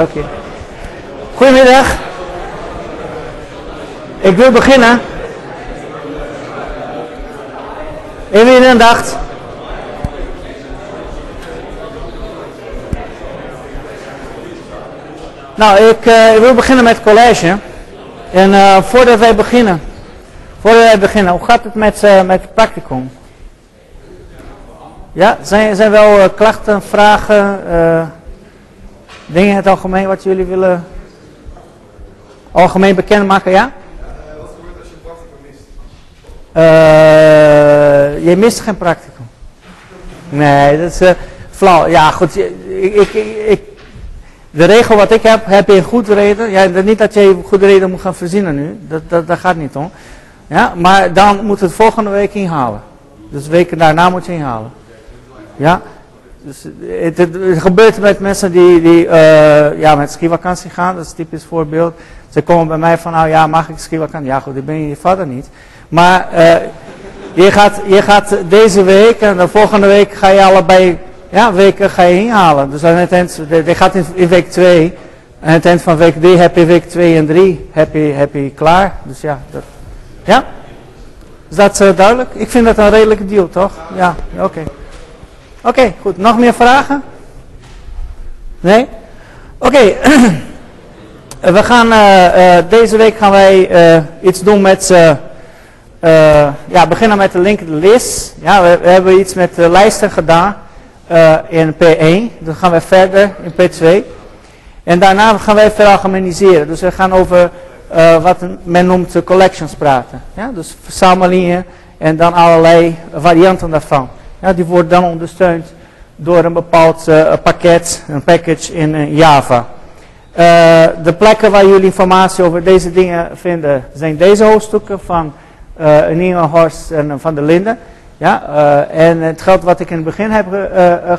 Oké. Goedemiddag. Ik wil beginnen. Even in aandacht. Nou, ik, eh, ik wil beginnen met college. En eh, voordat wij beginnen, voordat wij beginnen, hoe gaat het met, eh, met het practicum? Ja, zijn, zijn wel klachten, vragen, dingen in het algemeen wat jullie willen algemeen bekendmaken, ja? Wat gebeurt als je practicum mist? Je mist geen practicum. Nee, dat is eh. Ja, goed. Ik, ik, ik, de regel wat ik heb, heb je een goede reden. Ja, niet dat je een goede reden moet gaan verzinnen nu. Dat, dat, dat gaat niet om. Ja, maar dan moet het volgende week inhalen. Dus weken daarna moet je inhalen. Ja. Dus eh, het, het, gebeurt met mensen die, die eh, ja, met skivakantie gaan. Dat is een typisch voorbeeld. Ze komen bij mij van, nou ja, mag ik skivakantie? Ja goed, ik ben je vader niet. Maar eh, je, gaat, je gaat deze week en de volgende week ga je allebei ja, weken ga je inhalen. Dus aan het eind, je gaat in, week 2. Aan het eind van week 3 heb je week 2 en 3 heb je, heb je klaar. Dus ja, dat, ja? Is dat duidelijk? Ik vind dat een redelijke deal, toch? Ja, oké. Oké, goed. Nog meer vragen? Nee? Oké. We gaan, eh, eh, deze week gaan wij eh, iets doen met, ja, beginnen met de linked list. Ja, we, hebben iets met lijsten gedaan in P1. Dan gaan we verder in P2. En daarna gaan wij veralgemeniseren. Dus we gaan over wat men noemt collections praten. Ja, dus verzamelingen en dan allerlei varianten daarvan. Ja, die worden dan ondersteund door een bepaald eh, pakket, een package in eh, Java. Eh, de plekken waar jullie informatie over deze dingen vinden zijn deze hoofdstukken van uh, en Van der Linden. Ja, en het geldt wat ik in het begin heb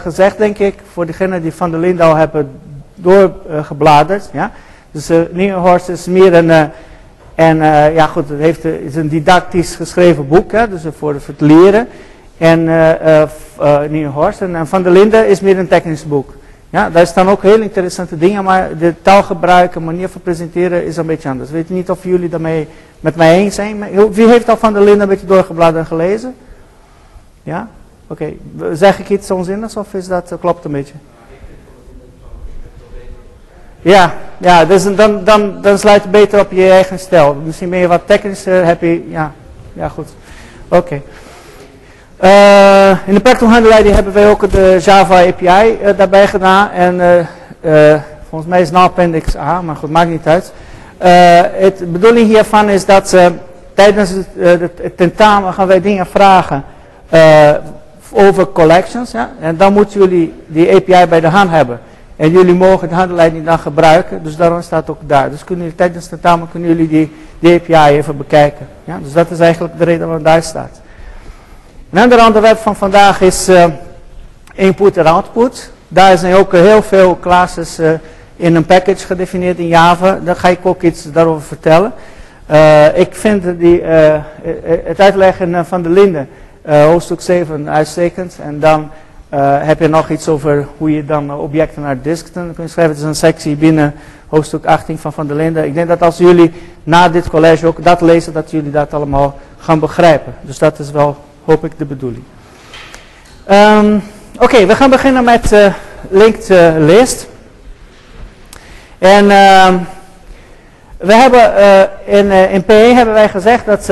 gezegd, denk ik, voor degenen die Van der Linden al hebben doorgebladerd. ja. Dus Nienhorst is meer een, en ja goed, het heeft, is een didactisch geschreven boek, hè, dus voor het leren. En eh, eh, f- eh, Nienhorst en, Van der Linden is meer een technisch boek. Ja, daar staan ook heel interessante dingen, maar de taalgebruik en manier van presenteren is een beetje anders. Ik weet niet of jullie daarmee met mij eens zijn. Wie heeft al van der Linden een beetje doorgebladerd en gelezen? Ja? Oké. Zeg ik iets onzinnigs of is dat, klopt een beetje? Ja, ja dus dan, dan, dan sluit je beter op je eigen stijl. Misschien ben je wat technisch, eh, heb je, ja, ja goed. Oké. Eh, in de Practical Handleiding hebben wij ook de Java API eh, daarbij gedaan. En eh, volgens mij is het nou appendix A, maar goed, maakt niet uit. Het, de bedoeling hiervan is dat tijdens het, tentamen gaan wij dingen vragen over collections. Ja? En dan moeten jullie die API bij de hand hebben. En jullie mogen de handleiding dan gebruiken, dus daarom staat ook daar. Dus kunnen jullie, tijdens het tentamen kunnen jullie die, die API even bekijken. Ja? Dus dat is eigenlijk de reden waarom daar staat. Een ander onderwerp van vandaag is eh, input en output. Daar zijn ook eh, heel veel classes eh, in een package gedefinieerd in Java. Daar ga ik ook iets daarover vertellen. Ik vind die, het uitleggen van de Linde, hoofdstuk 7, uitstekend. En dan heb je nog iets over hoe je dan objecten naar disken kunt schrijven. Het is een sectie binnen hoofdstuk 18 van Van der Linde. Ik denk dat als jullie na dit college ook dat lezen, dat jullie dat allemaal gaan begrijpen. Dus dat is wel, hoop ik, de bedoeling. Ehm, Oké, we gaan beginnen met eh linked eh, list. En ehm, we hebben eh, in, in PE hebben wij gezegd dat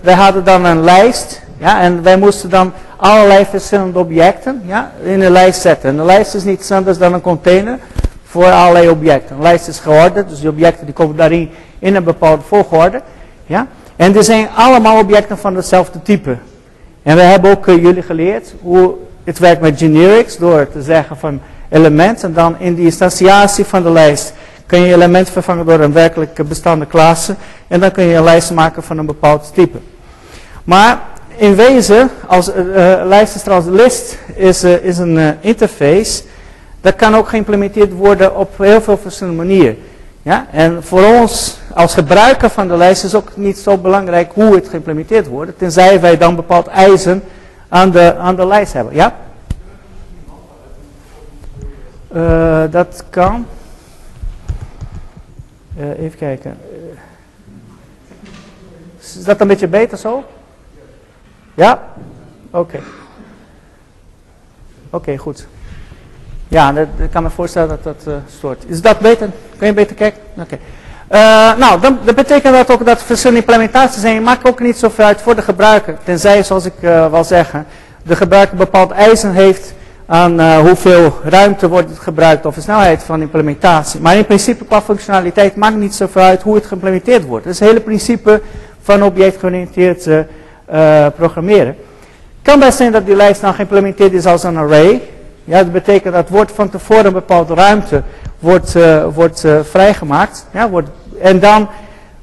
wij hadden dan een lijst. Ja, en wij moesten dan allerlei verschillende objecten ja, in een lijst zetten. En een lijst is niets anders dan een container voor allerlei objecten. Een lijst is geordend, dus die objecten die komen daarin in een bepaalde volgorde. Ja. En die zijn allemaal objecten van hetzelfde type. En we hebben ook eh, jullie geleerd hoe het werkt met generics door te zeggen van element en dan in die instantiatie van de lijst kun je element vervangen door een werkelijk bestaande klasse en dan kun je een lijst maken van een bepaald type. Maar in wezen, als uh, lijst is list is, een interface, dat kan ook geïmplementeerd worden op heel veel verschillende manieren. Ja? En voor ons als gebruiker van de lijst is ook niet zo belangrijk hoe het geïmplementeerd wordt, tenzij wij dan bepaald eisen aan de, aan de lijst hebben. Ja? Uh, dat kan. Eh, even kijken. Is dat een beetje beter zo? Ja? Oké. Oké, goed. Ja, ik kan me voorstellen dat dat uh, stoort. Is dat beter? Kun je beter kijken? Oké. Uh, nou, dan, dat betekent dat ook dat verschillende implementaties zijn. Maakt ook niet zoveel uit voor de gebruiker. Tenzij, zoals ik uh, wil zeggen, de gebruiker bepaald eisen heeft aan uh, hoeveel ruimte wordt gebruikt of de snelheid van implementatie. Maar in principe qua functionaliteit maakt niet zoveel uit hoe het geïmplementeerd wordt. Dat is het hele principe van objectgeoriënteerd programmeren. Het kan best zijn dat die lijst dan geïmplementeerd is als een array. Ja, dat betekent dat wordt van tevoren een bepaalde ruimte wordt, uh, wordt uh, vrijgemaakt. Ja, wordt, en dan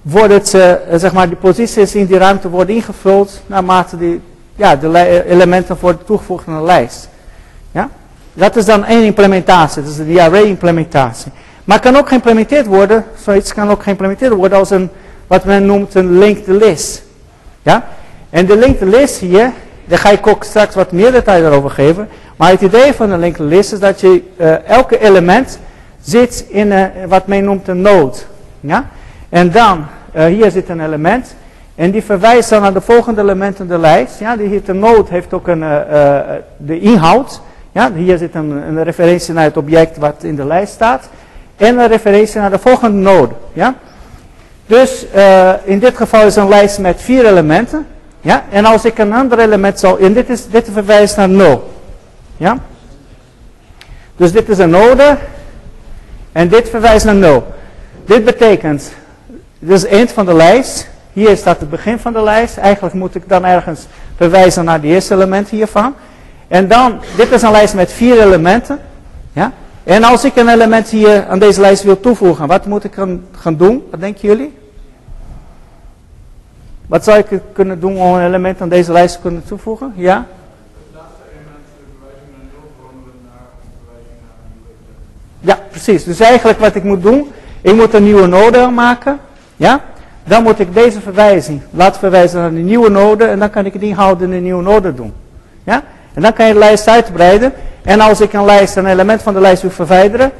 worden uh, zeg maar, die posities in die ruimte worden ingevuld naarmate die, ja, de elementen worden toegevoegd aan de lijst. Ja? Dat is dan één implementatie, dat is de array implementatie. Maar kan ook geïmplementeerd worden, zoiets kan ook geïmplementeerd worden als een, wat men noemt een linked list. Ja? En de linked list hier, daar ga ik ook straks wat meer detail over geven. Maar het idee van een linked list is dat je elke element zit in uh, wat men noemt een node. Ja? En dan, uh, hier zit een element. En die verwijst dan naar de volgende elementen in de lijst. Ja? Die heeft een node heeft ook een, de inhoud. Ja? Hier zit een, een, referentie naar het object wat in de lijst staat. En een referentie naar de volgende node. Ja? Dus in dit geval is een lijst met vier elementen. Ja? En als ik een ander element zou... En dit, is, dit verwijst naar 0. Ja? Dus dit is een node. En dit verwijst naar 0. Dit betekent, dit is eind van de lijst. Hier staat het begin van de lijst. Eigenlijk moet ik dan ergens verwijzen naar de eerste element hiervan. En dan, dit is een lijst met vier elementen. Ja? En als ik een element hier aan deze lijst wil toevoegen, wat moet ik gaan doen? Wat denken jullie? Wat zou ik kunnen doen om een element aan deze lijst te kunnen toevoegen? Ja? Ja, precies. Dus eigenlijk wat ik moet doen, ik moet een nieuwe node maken. Ja? Dan moet ik deze verwijzing laten verwijzen naar de nieuwe node en dan kan ik het inhouden in de nieuwe node doen. Ja? En dan kan je de lijst uitbreiden. En als ik een lijst, een element van de lijst wil verwijderen,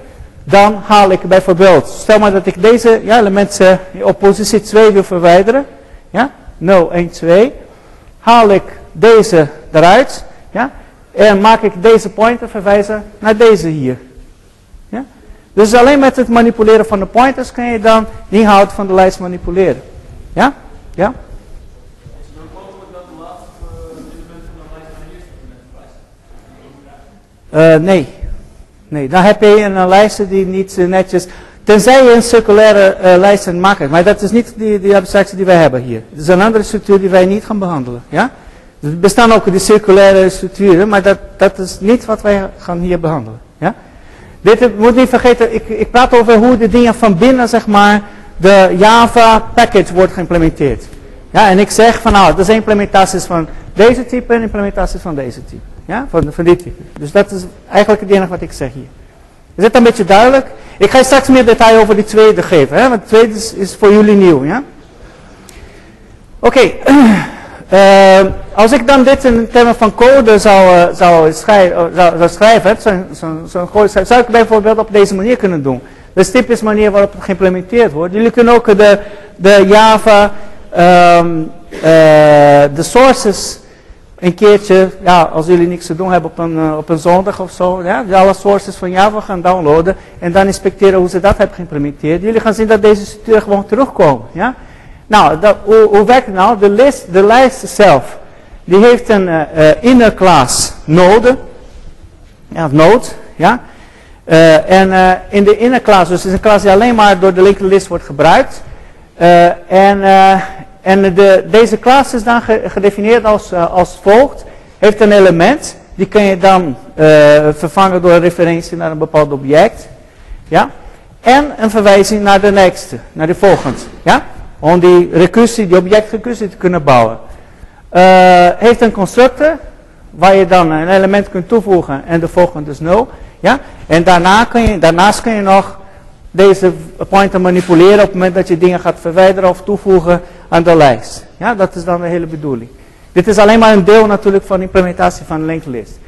dan haal ik bijvoorbeeld, stel maar dat ik deze ja, element uh, op positie 2 wil verwijderen. Ja? 0, 1, 2. Haal ik deze eruit. Ja? En maak ik deze pointer verwijzen naar deze hier. Dus alleen met het manipuleren van de pointers kun je dan de inhoud van de lijst manipuleren. Ja? Ja? Uh, nee. Nee, dan heb je een lijst die niet uh, netjes... Tenzij je een circulaire uh, lijst maakt. Maar dat is niet die, die abstractie die wij hebben hier. Het is een andere structuur die wij niet gaan behandelen. Ja? Er bestaan ook die circulaire structuren, maar dat, dat is niet wat wij gaan hier behandelen. Ja? Dit moet niet vergeten, ik, ik praat over hoe de dingen van binnen, zeg maar, de Java package wordt geïmplementeerd. Ja, en ik zeg van nou, er zijn implementaties van deze type en implementaties van deze type. Ja, van, van dit type. Dus dat is eigenlijk het enige wat ik zeg hier. Is het een beetje duidelijk? Ik ga straks meer detail over die tweede geven, hè? want de tweede is, is voor jullie nieuw. Ja? Oké. uh, als ik dan dit in termen van code zou, uh, zou, schrijven, zou, zou schrijven zo, zo, zo, zou ik bijvoorbeeld op deze manier kunnen doen. Stip is manier waarop het geïmplementeerd wordt. Jullie kunnen ook de, de Java, uh, de sources een keertje, ja, als jullie niks te doen hebben op een, op een zondag of zo, ja, alle sources van Java gaan downloaden en dan inspecteren hoe ze dat hebben geïmplementeerd. Jullie gaan zien dat deze structuren gewoon terugkomen. Ja? Nou, hoe, werkt het nou? De, list, de lijst zelf, die heeft een uh, inner class node, ja, node, ja. en in de inner class, dus is een class die alleen maar door de linked list wordt gebruikt. en en de, deze klas is dan gedefinieerd als, als volgt. Heeft een element. Die kun je dan vervangen door een referentie naar een bepaald object. Ja? En een verwijzing naar de nächste, naar de volgende. Ja? Om die recursie, die objectrecursie te kunnen bouwen. Uh, heeft een constructor. Waar je dan een element kunt toevoegen en de volgende is 0. Ja? En daarna kun je, daarnaast kun je nog deze pointer manipuleren op het moment dat je dingen gaat verwijderen of toevoegen aan de lijst. Ja, dat is dan de hele bedoeling. Dit is alleen maar een deel natuurlijk van de implementatie van linked list.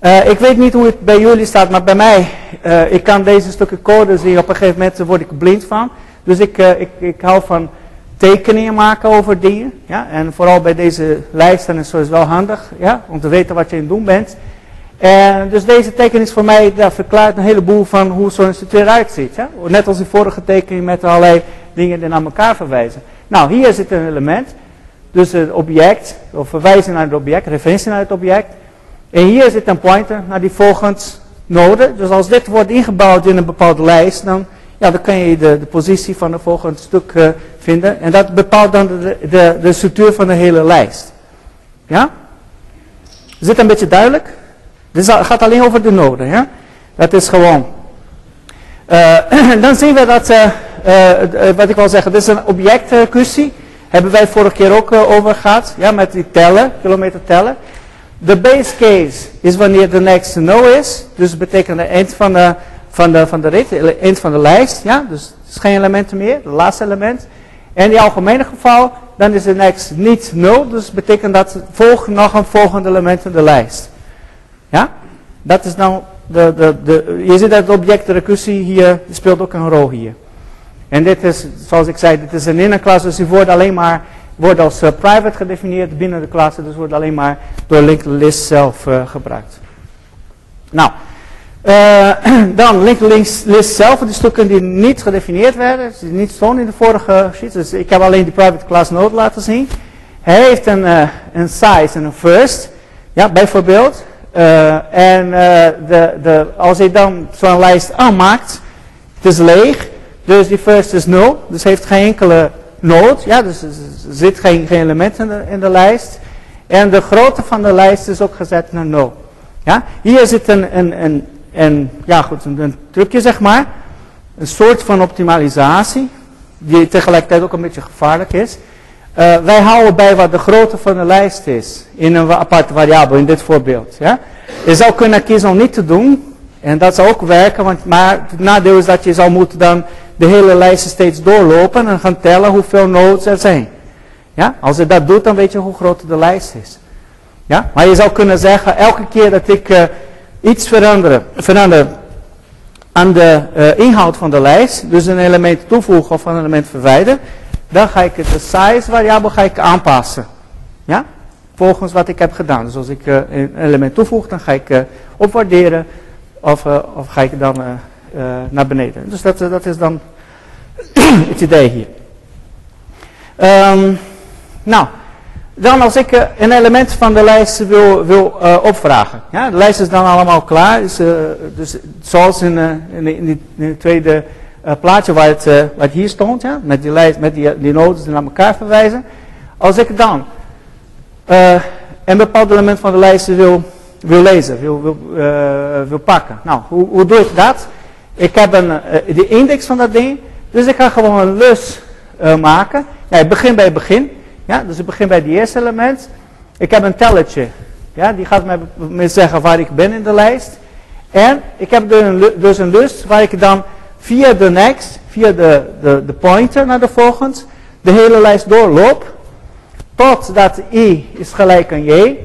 Uh, ik weet niet hoe het bij jullie staat, maar bij mij, uh, ik kan deze stukken code zien. Op een gegeven moment word ik blind van. Dus ik, uh, ik, ik hou van tekeningen maken over dingen. Ja? En vooral bij deze lijsten is het wel handig ja? om te weten wat je aan het doen bent. En dus deze tekening is voor mij, dat verklaart een heleboel van hoe zo'n instituut eruit ziet. Ja? Net als die vorige tekening met allerlei dingen die naar elkaar verwijzen. Nou, hier zit een element. Dus het object, of verwijzen naar het object, referentie naar het object. En hier zit een pointer naar die volgende node. Dus als dit wordt ingebouwd in een bepaalde lijst, dan, ja, dan kan je de, de positie van het volgende stuk uh, vinden. En dat bepaalt dan de, de, de structuur van de hele lijst. Ja? Is dit een beetje duidelijk? Dit gaat alleen over de node. Ja? Dat is gewoon. Uh, dan zien we dat, uh, wat ik wil zeggen, dit is een objectkwestie. Hebben wij vorige keer ook over gehad. Ja, met die tellen, kilometer tellen. De base case is wanneer de next no is. Dus betekent de eind van de, van de, van de rit, eind van de lijst. Ja, dus het is geen elementen meer, het laatste element. En in het algemene geval, dan is de next niet nul. Dus betekent dat volgt nog een volgende element in de lijst. Ja, dat is nou de, de, de, je ziet dat de objectrecursie hier speelt ook een rol hier. En dit is, zoals ik zei, dit is een inner class, dus die wordt alleen maar wordt als uh, private gedefinieerd binnen de klasse, dus wordt alleen maar door linked list zelf uh, gebruikt. Nou, uh, dan linked zelf, die stukken die niet gedefinieerd werden, die niet stonden in de vorige sheet, dus ik heb alleen die private class node laten zien. Hij heeft een, een size en een first, ja, bijvoorbeeld. en de, de, als hij dan zo'n lijst aanmaakt, het is leeg, dus die first is 0, dus heeft geen enkele node. Ja, dus er zit geen, geen element in de, in de lijst. En de grootte van de lijst is ook gezet naar 0. Ja, hier zit een, een, een, een ja goed, een, trucje zeg maar. Een soort van optimalisatie. Die tegelijkertijd ook een beetje gevaarlijk is. Uh, wij houden bij wat de grootte van de lijst is. In een aparte variabele, in dit voorbeeld. Ja. Je zou kunnen kiezen om niet te doen. En dat zou ook werken, want, maar het nadeel is dat je zou moeten dan de hele lijst steeds doorlopen en gaan tellen hoeveel nodes er zijn. Ja? Als je dat doet, dan weet je hoe groot de lijst is. Ja? Maar je zou kunnen zeggen, elke keer dat ik uh, iets verander, verander aan de uh, inhoud van de lijst, dus een element toevoegen of een element verwijderen, dan ga ik de size variabel ga ik aanpassen. Ja? Volgens wat ik heb gedaan. Dus als ik uh, een element toevoeg, dan ga ik opwaarderen of, of ga ik dan naar beneden. Dus dat, dat is dan het idee hier. Um, nou, dan als ik uh, een element van de lijst wil, wil uh, opvragen. Ja, de lijst is dan allemaal klaar. Dus, dus zoals in, in, het tweede plaatje waar het, het hier stond. Ja, met die, lijst, met die, die nodes naar elkaar verwijzen. Als ik dan een bepaald element van de lijst wil, wil lezen, wil, wil, wil pakken. Nou, hoe, doe ik dat? Ik heb een, de index van dat ding. Dus ik ga gewoon een lus maken. Ja, ik begin bij begin. Ja, dus ik begin bij het eerste element. Ik heb een telletje. Ja, die gaat mij, zeggen waar ik ben in de lijst. En ik heb dus een, dus een lus waar ik dan via de next, via de, de, de pointer naar de volgende, de hele lijst doorloop. Totdat i is gelijk aan j.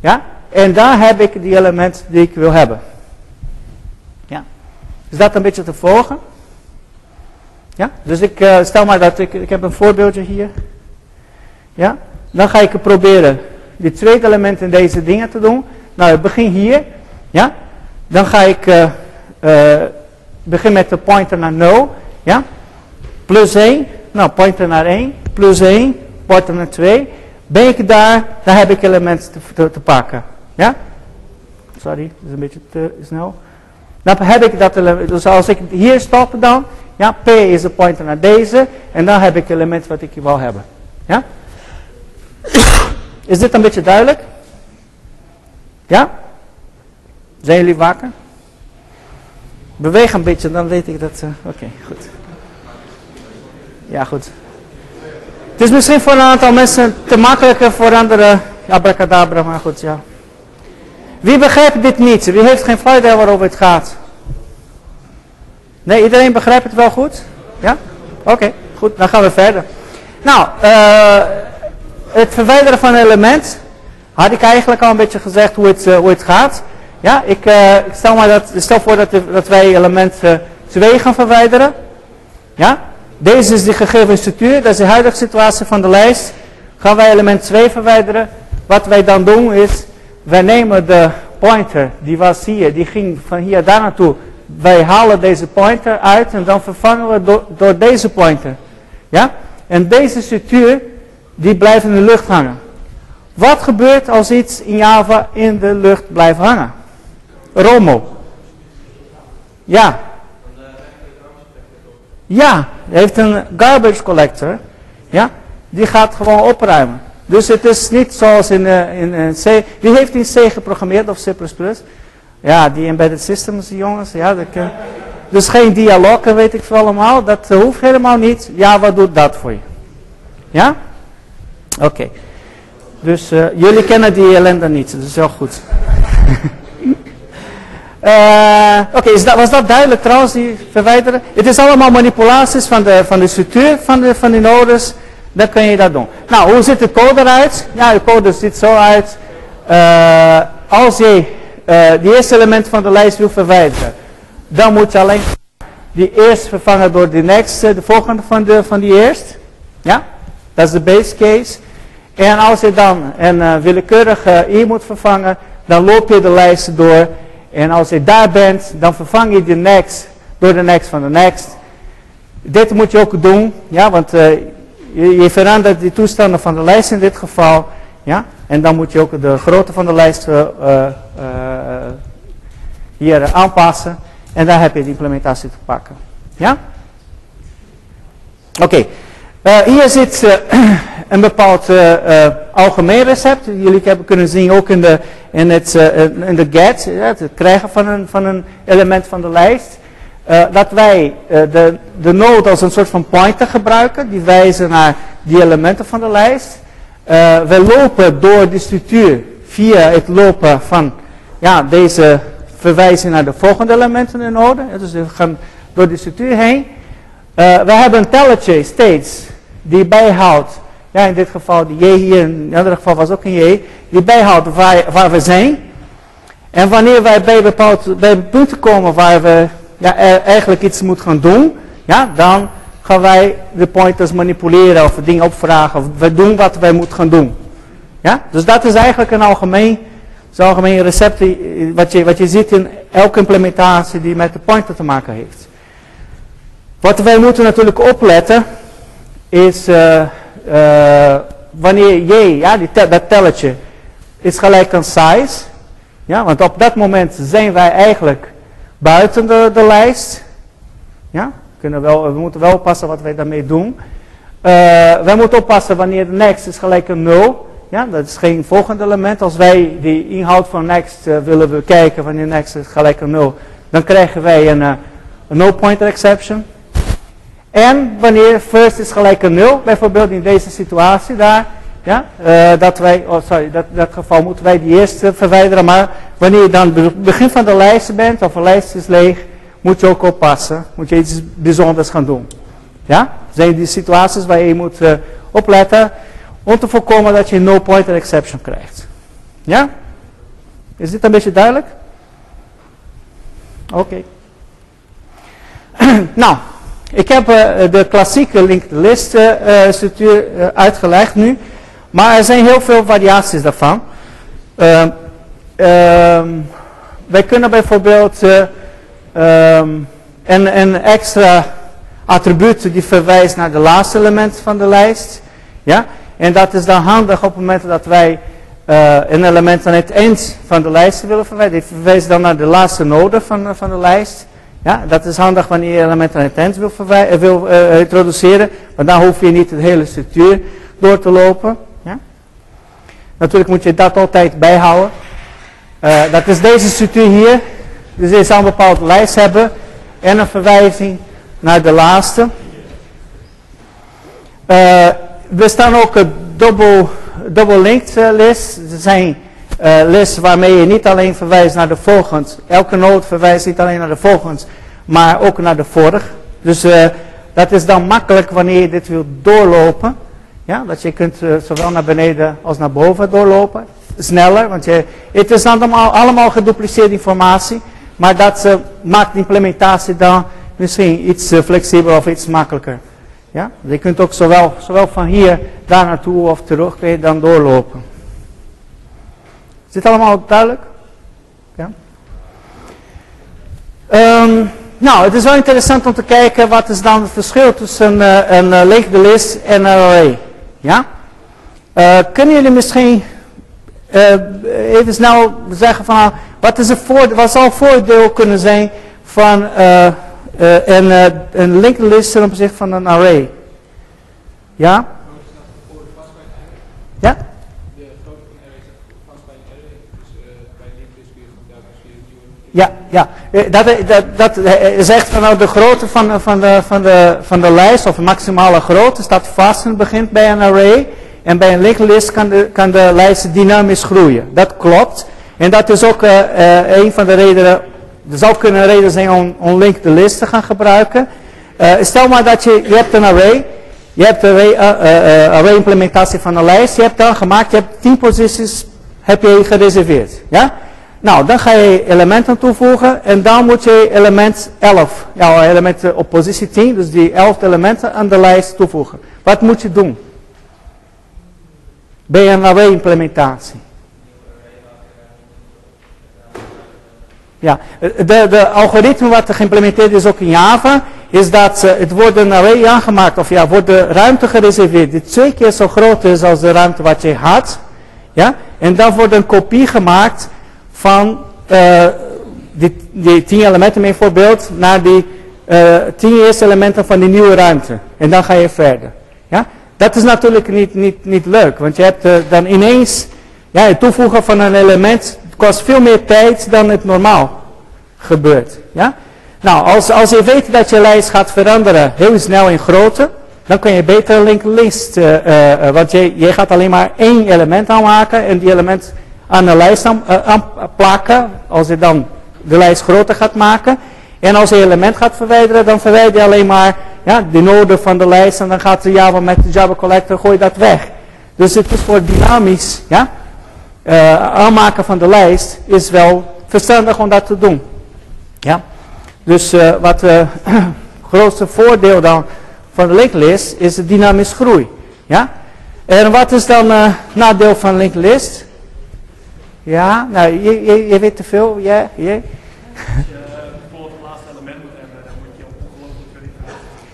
Ja, en daar heb ik die element die ik wil hebben. Is dat een beetje te volgen? Ja, dus ik uh, stel maar dat ik, ik heb een voorbeeldje hier. Ja, dan ga ik proberen dit tweede element in deze dingen te doen. Nou, ik begin hier. Ja, dan ga ik uh, begin met de pointer naar 0. Ja, plus 1. Nou, pointer naar 1. Plus 1. Pointer naar 2. Ben ik daar, dan heb ik elementen te, te, pakken. Ja? Sorry, dat is een beetje te snel. Dan heb ik dat element, dus als ik hier stop dan, ja, P is de pointer naar deze, en dan heb ik element wat ik wil hebben. Ja? Is dit een beetje duidelijk? Ja? Zijn jullie wakker? Beweeg een beetje, dan weet ik dat. Uh, Oké, goed. Ja, goed. Het is misschien voor een aantal mensen te makkelijker, voor anderen abracadabra, maar goed, ja. Wie begrijpt dit niet? Wie heeft geen flauw waarover het gaat? Nee, iedereen begrijpt het wel goed? Ja? Oké, goed, dan gaan we verder. Nou, uh, het verwijderen van een element. Had ik eigenlijk al een beetje gezegd hoe het, uh, hoe het gaat. Ja, ik, uh, ik stel, maar dat, stel voor dat, dat wij element 2 gaan verwijderen. Ja? Deze is de gegeven structuur, dat is de huidige situatie van de lijst. Gaan wij element 2 verwijderen. Wat wij dan doen is, wij nemen de pointer, die was hier, die ging van hier daar naartoe. Wij halen deze pointer uit en dan vervangen we door, door deze pointer. Ja? En deze structuur, die blijft in de lucht hangen. Wat gebeurt als iets in Java in de lucht blijft hangen? Rommel. Ja. Ja, heeft een garbage collector. Ja, die gaat gewoon opruimen. Dus het is niet zoals in, uh, in uh, C. Wie heeft in C geprogrammeerd of C++? Ja, die embedded systems, jongens. Ja, dat. Dus geen dialogen, weet ik veel allemaal. Dat hoeft helemaal niet. Java doet dat voor je. Ja? Oké. Okay. Dus jullie kennen die ellende niet. Dat is wel goed. Uh, Oké, okay, was dat duidelijk trouwens, die verwijderen? Het is allemaal manipulaties van de, van de structuur van de, van de nodes. Dan kun je dat doen. Nou, hoe ziet de code eruit? Ja, de code ziet zo uit. Uh, als je uh, die eerste element van de lijst wil verwijderen, dan moet je alleen die eerst vervangen door de next, de volgende van, de, van die eerst. Ja, dat is de base case. En als je dan een willekeurige i moet vervangen, dan loop je de lijst door en als je daar bent, dan vervang je de next door de next van de next. Dit moet je ook doen, ja, want uh, je, verandert de toestanden van de lijst in dit geval. Ja, en dan moet je ook de grootte van de lijst uh, hier aanpassen. En dan heb je de implementatie te pakken. Ja? Oké. Hier zit een bepaald algemeen recept. Jullie hebben kunnen zien ook in de, in het, in de get, het krijgen van een, van een element van de lijst. Dat wij de, de node als een soort van pointer gebruiken, die wijzen naar die elementen van de lijst. we lopen door de structuur via het lopen van ja, deze verwijzing naar de volgende elementen in de node. Dus we gaan door de structuur heen. We hebben een tellertje steeds die bijhoudt ja, in dit geval die J hier, in het andere geval was ook een J, die bijhoudt waar, we zijn. En wanneer wij bij, bepaald, bij punten komen waar we ja, eigenlijk iets moeten gaan doen, ja, dan gaan wij de pointers manipuleren of dingen opvragen. Of we doen wat wij moeten gaan doen. Ja? Dus dat is eigenlijk een algemeen, een algemeen recept wat je, wat je ziet in elke implementatie die met de pointer te maken heeft. Wat wij moeten natuurlijk opletten is... Uh, uh, wanneer j, ja, die dat telletje, is gelijk aan size. Ja, want op dat moment zijn wij eigenlijk buiten de, de lijst. Ja, kunnen wel, we moeten wel oppassen wat wij daarmee doen. Uh, wij moeten oppassen wanneer next is gelijk aan 0. Ja, dat is geen volgende element. Als wij die inhoud van next willen bekijken wanneer next is gelijk aan 0, dan krijgen wij een, een no pointer exception. En wanneer first is gelijk aan 0, bijvoorbeeld in deze situatie daar, ja, uh, dat wij, oh sorry, dat, dat geval moeten wij die eerste verwijderen, maar wanneer je dan begin van de lijst bent, of een lijst is leeg, moet je ook oppassen, moet je iets bijzonders gaan doen. Ja, zijn die situaties waar je moet uh, opletten, om te voorkomen dat je een no pointer exception krijgt. Ja? Is dit een beetje duidelijk? Oké. Nou, ik heb uh, de klassieke linked list uh, structuur uh, uitgelegd nu. Maar er zijn heel veel variaties daarvan. Ehm, ehm, wij kunnen bijvoorbeeld um, een, een, extra attribuut die verwijst naar de laatste element van de lijst. Ja? En dat is dan handig op het moment dat wij een element aan het eind van de lijst willen verwijzen. Die verwijst dan naar de laatste node van, van de lijst. Ja, dat is handig wanneer je elementen aan het wil, wil uh, introduceren. Want dan hoef je niet de hele structuur door te lopen. Ja? Natuurlijk moet je dat altijd bijhouden. Uh, dat is deze structuur hier. Dus je zal een bepaalde lijst hebben. En een verwijzing naar de laatste. Uh, er staan ook double, double linked list. Er zijn uh, les waarmee je niet alleen verwijst naar de volgende. Elke noot verwijst niet alleen naar de volgende, maar ook naar de vorige. Dus uh, dat is dan makkelijk wanneer je dit wilt doorlopen. Ja, dat je kunt uh, zowel naar beneden als naar boven doorlopen. Sneller, want je, het is allemaal, allemaal gedupliceerde informatie. Maar dat maakt de implementatie dan misschien iets flexibeler of iets makkelijker. Ja? Je kunt ook zowel, zowel van hier daar naartoe of terug kun je dan doorlopen. Is dit allemaal duidelijk? Ja? Ehm, nou, het is wel interessant om te kijken wat is dan het verschil tussen uh, een uh, linked list en een array. Ja? Uh, kunnen jullie misschien even snel zeggen van wat, is voor, wat zou het voordeel kunnen zijn van een, een linked list ten opzichte van een array? Ja? Ja? Ja, ja. Dat, dat, dat is echt van nou, de grootte van, van, de, van, de, van de lijst, of maximale grootte, staat vast en begint bij een array. En bij een linked list kan de, kan de lijst dynamisch groeien. Dat klopt. En dat is ook een van de redenen, er zou kunnen reden zijn om, om linked list te gaan gebruiken. Stel maar dat je, je hebt een array, je hebt een array, array implementatie van een lijst, je hebt dan gemaakt, je hebt 10 posities heb je gereserveerd. Ja? Nou, dan ga je elementen toevoegen en dan moet je element 11, ja, element op positie 10, dus die 11 elementen aan de lijst toevoegen. Wat moet je doen? Array implementatie. Ja, de, de algoritme wat er geïmplementeerd is ook in Java, is dat uh, het wordt een array aangemaakt, of ja, wordt de ruimte gereserveerd die twee keer zo groot is als de ruimte wat je had. Ja, en dan wordt een kopie gemaakt van uh, die, die tien elementen bijvoorbeeld naar die uh, tien eerste elementen van die nieuwe ruimte. En dan ga je verder. Ja? Dat is natuurlijk niet, niet, niet leuk, want je hebt uh, dan ineens, ja, het toevoegen van een element kost veel meer tijd dan het normaal gebeurt. Ja? Nou, als, als je weet dat je lijst gaat veranderen heel snel in grootte, dan kun je beter een linked list, want je, je gaat alleen maar één element aanmaken en die element aan de lijst aan, aan plakken, als je dan de lijst groter gaat maken. En als je element gaat verwijderen, dan verwijder je alleen maar ja, de noden van de lijst en dan gaat de Java met de Java Collector, gooi dat weg. Dus het is voor dynamisch ja, uh, aanmaken van de lijst is wel verstandig om dat te doen. Ja? Dus uh, wat het grootste voordeel dan van de linked list is de dynamisch groei. Ja? En wat is dan uh, nadeel van linked list? Ja, nou, je, je, weet te veel, ja, je.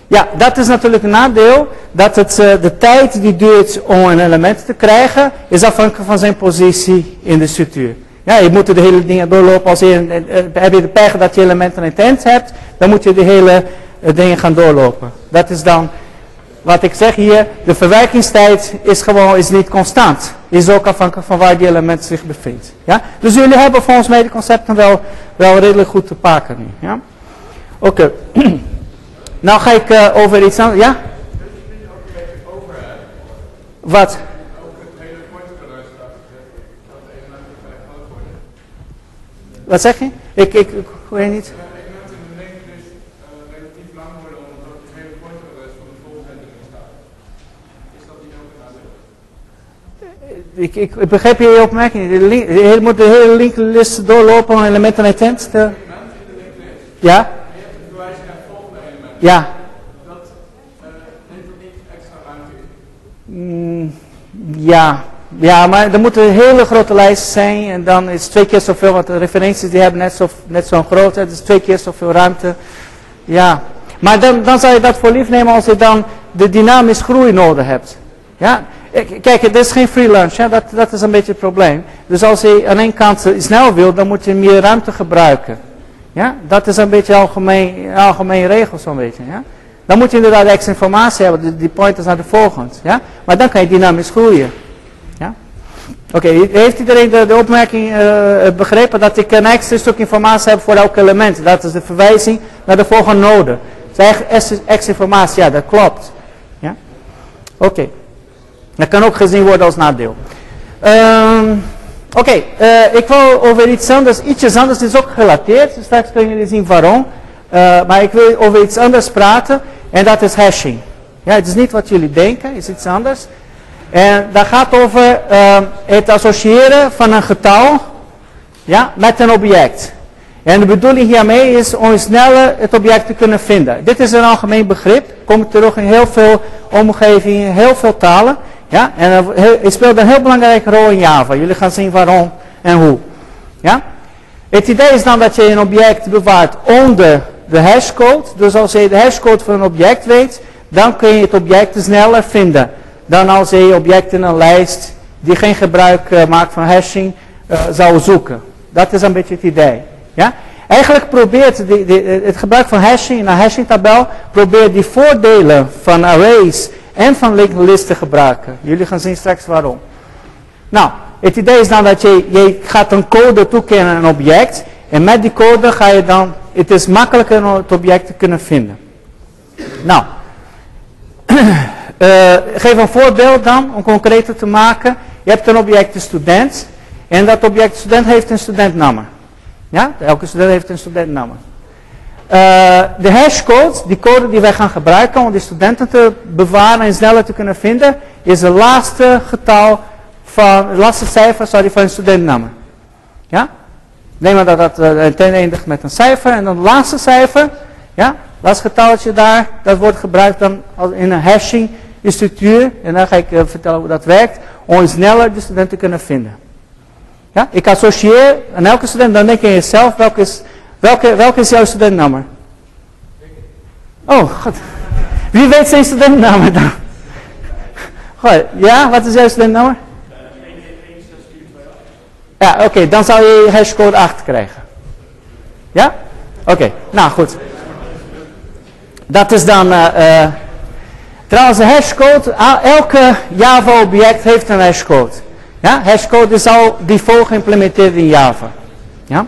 Ja, dat is natuurlijk een nadeel. Dat het, uh, de tijd die duurt om een element te krijgen, is afhankelijk van zijn positie in de structuur. Ja, je moet de hele dingen doorlopen. Als je, uh, heb je de pech dat je elementen in tent hebt, dan moet je de hele dingen gaan doorlopen. Dat is dan, wat ik zeg hier, de verwerkingstijd is gewoon is niet constant. Is ook afhankelijk van waar die element zich bevindt. Ja? Dus jullie hebben volgens mij de concepten wel, wel redelijk goed te pakken nu. Ja? Oké. Nou ga ik uh, over iets anders. Ja? Wat? Wat zeg je? Ik, ik, ik weet niet. Ik, ik, begrijp je opmerking. Je moet de hele linklist doorlopen om elementen en tent te... Ja? Ja. Dat neemt ook niet extra ruimte ja. ja, maar er moet een hele grote lijst zijn en dan is twee keer zoveel, want de referenties die hebben net zo'n net zo groot, het is twee keer zoveel ruimte. Ja, maar dan, dan zou je dat voor lief nemen als je dan de dynamisch groei nodig hebt. Ja, kijk, het is geen free lunch? Dat, dat is een beetje het probleem. Dus als je aan één kant snel wil, dan moet je meer ruimte gebruiken. Ja, dat is een beetje algemeen, algemeen regel zo'n beetje. Ja? Dan moet je inderdaad extra informatie hebben, die, pointers naar de volgende. Ja? Maar dan kan je dynamisch groeien. Ja? Oké, heeft iedereen de, opmerking uh, begrepen dat ik een extra stuk informatie heb voor elk element? Dat is de verwijzing naar de volgende node. Is extra, informatie, ja dat klopt. Ja? Oké. Dat kan ook gezien worden als nadeel. Um, Oké, uh, ik wil over iets anders, ietsjes anders, is ook gerelateerd. Straks kunnen jullie zien waarom. Uh, maar ik wil over iets anders praten. En dat is hashing. Ja, het is niet wat jullie denken, het is iets anders. En dat gaat over uh, het associëren van een getal ja, met een object. En de bedoeling hiermee is om sneller het object te kunnen vinden. Dit is een algemeen begrip. Komt terug in heel veel omgevingen, heel veel talen. Ja? En het speelt een heel belangrijke rol in Java. Jullie gaan zien waarom en hoe. Ja? Het idee is dan dat je een object bewaart onder de hashcode. Dus als je de hashcode van een object weet, dan kun je het object sneller vinden. Dan als je object in een lijst die geen gebruik uh, maakt van hashing uh, zou zoeken. Dat is een beetje het idee. Ja? Eigenlijk probeert die, het gebruik van hashing in een hashing tabel probeert die voordelen van arrays en van te gebruiken. Jullie gaan zien straks waarom. Nou, het idee is dan dat je, gaat een code toekennen aan een object. En met die code ga je dan, het is makkelijker om het object te kunnen vinden. Nou, uh, geef een voorbeeld dan, om concreter te maken. Je hebt een object de student. En dat object student heeft een studentnaam. Ja, elke student heeft een studentnaam. Uh, de hashcode, die code die wij gaan gebruiken om die studenten te bewaren en sneller te kunnen vinden, is het laatste getal van, het laatste cijfer sorry, van een studentnaam. Ja? Neem maar dat dat uh, ten eindigt met een cijfer en dan laatste cijfer, ja, laatste getalletje daar, dat wordt gebruikt dan in een hashing structuur. En dan ga ik uh, vertellen hoe dat werkt, om sneller de studenten te kunnen vinden. Ja? Ik associeer aan elke student, dan denk je jezelf, welke is, welke, is jouw studentnaam? Oh, god. Wie weet zijn studentnaam dan? Goed, ja, wat is jouw studentnaam? Ja, oké, dan zou je hashcode 8 krijgen. Ja? Oké, nou goed. Dat is dan, uh, trouwens de hashcode, elke Java object heeft een hashcode. Ja, hashcode is al default geïmplementeerd in Java. Ja?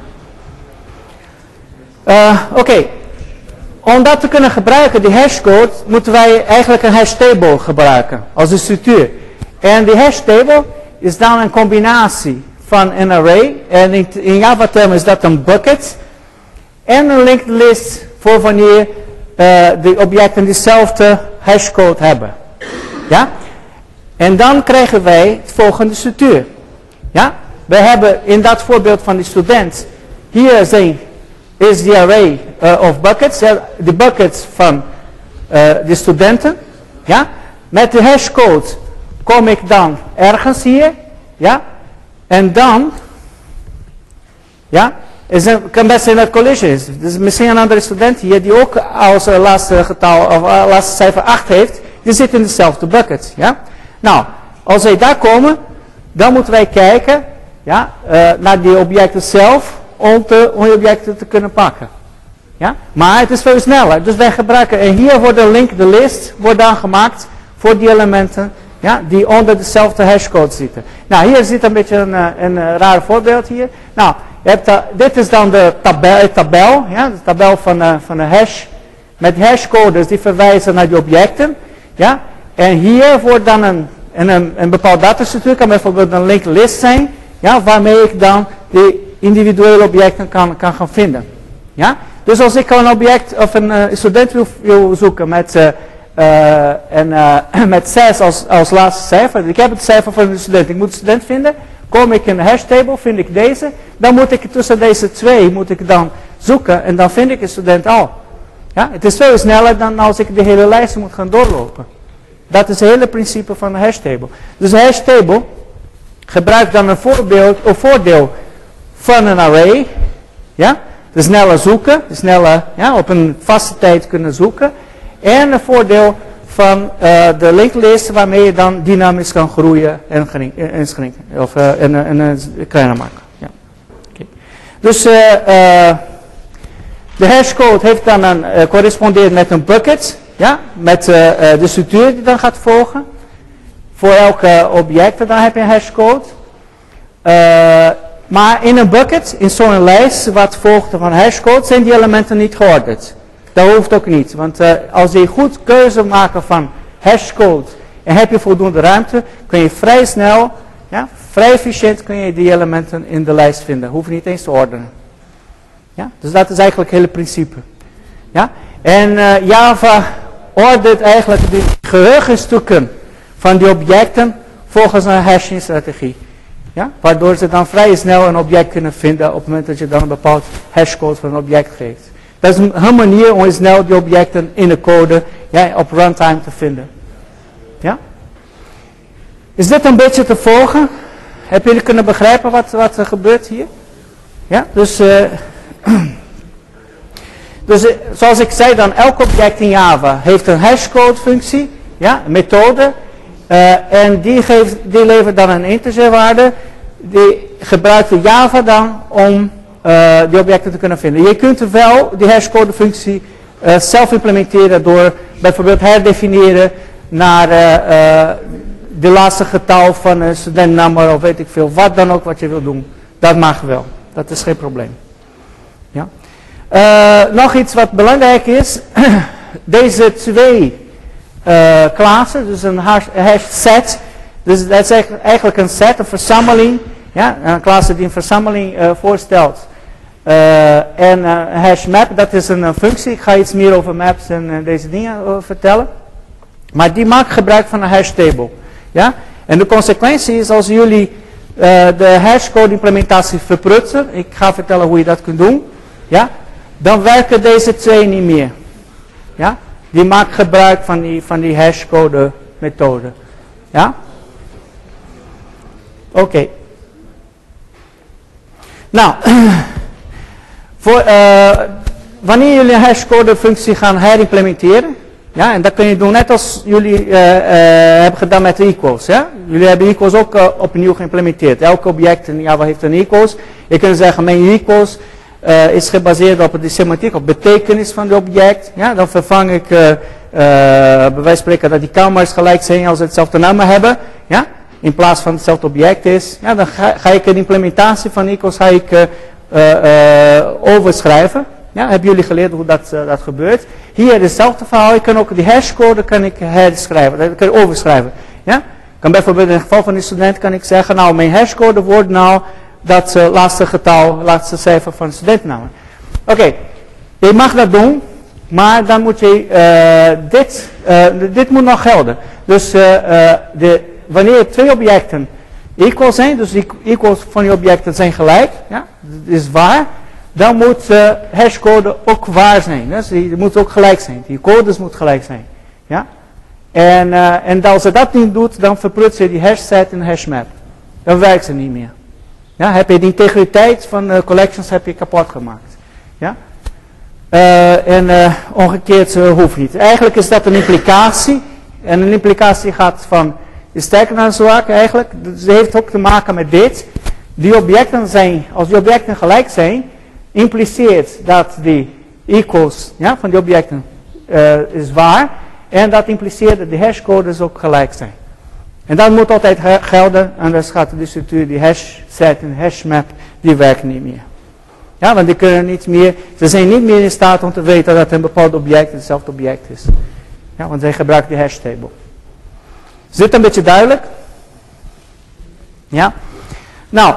Uh, Oké, om dat te kunnen gebruiken, die hashcode, moeten wij eigenlijk een hash table gebruiken als een structuur. En die hash table is dan een combinatie van een array. En in, Java termen is dat een bucket. En een linked list voor wanneer uh, de objecten dezelfde hashcode hebben. Ja? En dan krijgen wij het volgende structuur. Ja? We hebben in dat voorbeeld van die student, hier zijn, is de array uh, of buckets, de buckets van uh, de studenten. Ja? Met de hashcode kom ik dan ergens hier. Ja? En dan, ja, is een, kan best zijn dat college is. Dus misschien een andere student hier die ook als uh, laatste getal of uh, laatste cijfer 8 heeft, die zit in dezelfde bucket. Ja? Nou, als wij daar komen, dan moeten wij kijken ja, uh, naar die objecten zelf om, die objecten te kunnen pakken. Ja? Maar het is veel sneller. Dus wij gebruiken, en hier wordt de link, de list, wordt dan gemaakt voor die elementen ja, die onder dezelfde hashcode zitten. Nou, hier zit een beetje een, een, een raar voorbeeld hier. Nou, je hebt, uh, dit is dan de tabel, tabel ja, de tabel van, uh, van een hash. Met hashcodes die verwijzen naar die objecten. Ja, en hier wordt dan een, een, een, een bepaald datastructuur, kan bijvoorbeeld een linked list zijn, ja, waarmee ik dan de individuele objecten kan, kan gaan vinden. Ja? Dus als ik een object of een uh, student wil, zoeken met, uh, uh, en, met 6 als, als laatste cijfer, ik heb het cijfer van de student, ik moet de student vinden, kom ik in de hash table, vind ik deze, dan moet ik tussen deze twee moet ik dan zoeken en dan vind ik de student al. Ja? Het is veel sneller dan als ik de hele lijst moet gaan doorlopen. Dat is het hele principe van de hash table. Dus de hash table gebruikt dan een voorbeeld of voordeel van een array. Ja? De snelle zoeken, de snelle ja, op een vaste tijd kunnen zoeken. En een voordeel van uh, de linklist waarmee je dan dynamisch kan groeien en inschrinken. Of uh, en, en, en, kleiner maken. Ja. Okay. Dus de hashcode heeft dan een, correspondeert met een bucket. Ja, met de structuur die dan gaat volgen. Voor elke object dan heb je een hashcode. Maar in een bucket, in zo'n lijst wat volgt van hashcode, zijn die elementen niet geordend. Dat hoeft ook niet. Want uh, als je goed keuze maakt van hashcode en heb je voldoende ruimte, kun je vrij snel, ja, vrij efficiënt kun je die elementen in de lijst vinden. Hoef je niet eens te ordenen. Ja? Dus dat is eigenlijk het hele principe. Ja? En uh, Java ordent eigenlijk de geheugenstukken van die objecten volgens een hashing strategie. Ja? Waardoor ze dan vrij snel een object kunnen vinden op het moment dat je dan een bepaald hashcode van een object geeft. Dat is een manier om snel die objecten in de code ja, op runtime te vinden. Ja? Is dit een beetje te volgen? Hebben jullie kunnen begrijpen wat, wat er gebeurt hier? Ja, dus, uh, dus uh, zoals ik zei dan, elk object in Java heeft een hashcode functie, ja, een methode. Uh, en die, geeft, die levert dan een integerwaarde. Die gebruikt de Java dan om die objecten te kunnen vinden. Je kunt wel die hashcode functie zelf implementeren door bijvoorbeeld herdefiniëren naar de laatste getal van een studentnummer of weet ik veel, wat dan ook wat je wil doen. Dat mag wel. Dat is geen probleem. Ja. Nog iets wat belangrijk is. Deze twee uh, klassen, dus een hash, hash, set. Dus dat is eigenlijk een set, een verzameling. Ja, een klasse die een verzameling uh, voorstelt. en een hash map, dat is een, functie. Ik ga iets meer over maps en deze dingen vertellen. Maar die maakt gebruik van een hash table. Ja? En de consequentie is als jullie de hashcode implementatie verprutsen, ik ga vertellen hoe je dat kunt doen, ja? dan werken deze twee niet meer. Ja? Die maakt gebruik van die, van die hashcode methode. Ja? Oké. Nou, voor, uh, wanneer jullie een hashcode functie gaan herimplementeren, ja, en dat kun je doen net als jullie uh, uh, hebben gedaan met de equals. Ja? Jullie hebben equals ook opnieuw geïmplementeerd. Elk object in Java heeft een equals. Je kunt zeggen, mijn equals is gebaseerd op de semantiek, op betekenis van het object. Ja, dan vervang ik, bij wijze van spreken, dat die kamers gelijk zijn als ze hetzelfde naam hebben. Ja? In plaats van hetzelfde object is. Ja, dan ga, ik de implementatie van equals ga ik, overschrijven. Ja, hebben jullie geleerd hoe dat, uh, dat gebeurt. Hier hetzelfde verhaal. Ik kan ook die hashcode kan ik herschrijven. Dat kan ik overschrijven. Ja? Kan bijvoorbeeld in het geval van die student kan ik zeggen, nou mijn hashcode wordt nou dat uh, laatste getal, laatste cijfer van de studentnaam. Oké, je mag dat doen, maar dan moet je uh, dit, dit moet nog gelden. Dus de, wanneer twee objecten equal zijn, dus equals van die objecten zijn gelijk, ja, dat is waar dan moet de hashcode ook waar zijn. Dus die moet ook gelijk zijn. Die codes moet gelijk zijn. Ja? En, en als ze dat niet doet, dan verprutst je die hashset en hashmap. Dan werkt ze niet meer. Ja? Heb je de integriteit van de collections heb je kapot gemaakt. Ja? Uh, en uh, omgekeerd hoeft niet. Eigenlijk is dat een implicatie. En een implicatie gaat van sterker naar zwak eigenlijk. Dus heeft ook te maken met dit. Die objecten zijn, als die objecten gelijk zijn, impliceert dat die equals ja, van die objecten uh, is waar. En dat impliceert dat de hashcodes ook gelijk zijn. En dat moet altijd gelden, anders gaat de structuur, die hash set en hash map, die werken niet meer. Ja, want die kunnen niet meer, ze zijn niet meer in staat om te weten dat een bepaald object hetzelfde object is. Ja, want zij gebruiken die hash table. Is dit een beetje duidelijk? Ja? Nou,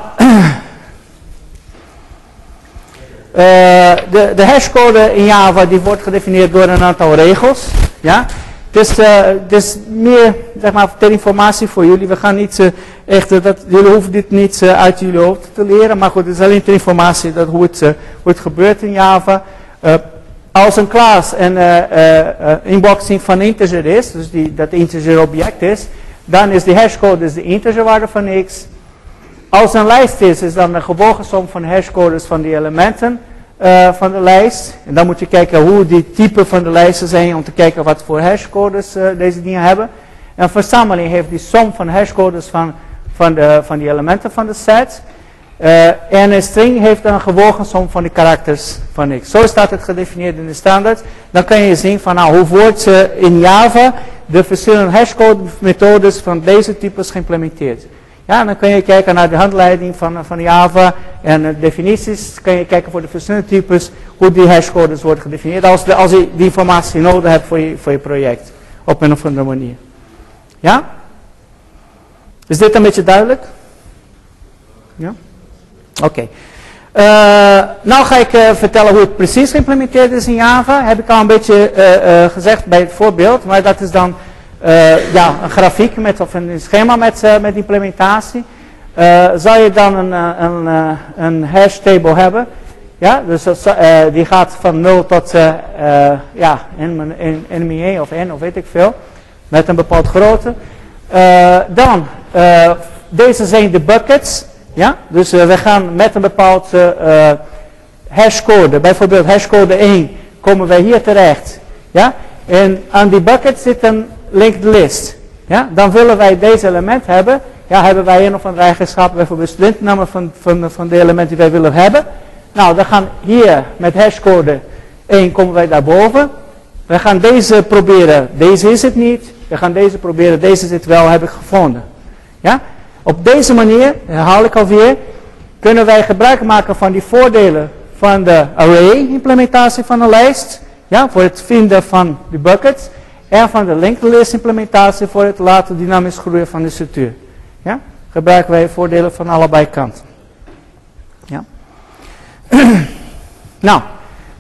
Uh, de, de hashcode in Java die wordt gedefinieerd door een aantal regels. Ja? Dus, uh, meer zeg maar, ter informatie voor jullie. We gaan niet uh, echt, dat, jullie hoeven dit niet uit jullie hoofd te leren. Maar goed, het is alleen ter informatie dat hoe, het, gebeurt in Java. als een klas een inboxing van integer is, dus die, dat integer object is, dan is de hashcode dus de integerwaarde van x. Als een lijst is, is dan de gebogen som van hashcodes van die elementen uh, van de lijst. En dan moet je kijken hoe die typen van de lijsten zijn om te kijken wat voor hashcodes uh, deze dingen hebben. En een verzameling heeft die som van hashcodes van, van, de, van die elementen van de set. Uh, en een string heeft een gewogen som van de karakters van x. Zo staat het gedefinieerd in de standaard. Dan kan je zien van nou, hoe wordt in Java de verschillende hashcode methodes van deze types geïmplementeerd. Ja, dan kun je kijken naar de handleiding van, van Java en de definities. Kun je kijken voor de verschillende types hoe die hashcodes worden gedefinieerd. Als, als je die informatie nodig hebt voor je, voor je project. Op een of andere manier. Ja? Is dit een beetje duidelijk? Ja? Oké. Uh, nou ga ik uh, vertellen hoe het precies geïmplementeerd is in Java. Heb ik al een beetje uh, gezegd bij het voorbeeld. Maar dat is dan uh, ja, een grafiek met, of een schema met, uh, met implementatie. uh, zal je dan een, een, een hash table hebben. Ja, dus die gaat van 0 tot ja, n, n, n, of n of weet ik veel. Met een bepaald grootte. dan, deze zijn de buckets. Ja, dus we gaan met een bepaald hashcode. Bijvoorbeeld hashcode 1 komen wij hier terecht. Ja, en aan die bucket zit een linked list. Ja, dan willen wij deze element hebben. Ja, hebben wij een of andere eigenschap, bijvoorbeeld studentnamen van, van, van de elementen die wij willen hebben. Nou, dan gaan hier met hashcode 1 komen wij daarboven. We gaan deze proberen, deze is het niet. We gaan deze proberen, deze is het wel, heb ik gevonden. Ja? Op deze manier, herhaal ik alweer, kunnen wij gebruik maken van die voordelen van de array implementatie van een lijst. Ja, voor het vinden van de buckets. En van de linked voor het laten dynamisch groeien van de structuur. Ja? Gebruiken wij voordelen van allebei kanten. Ja? nou,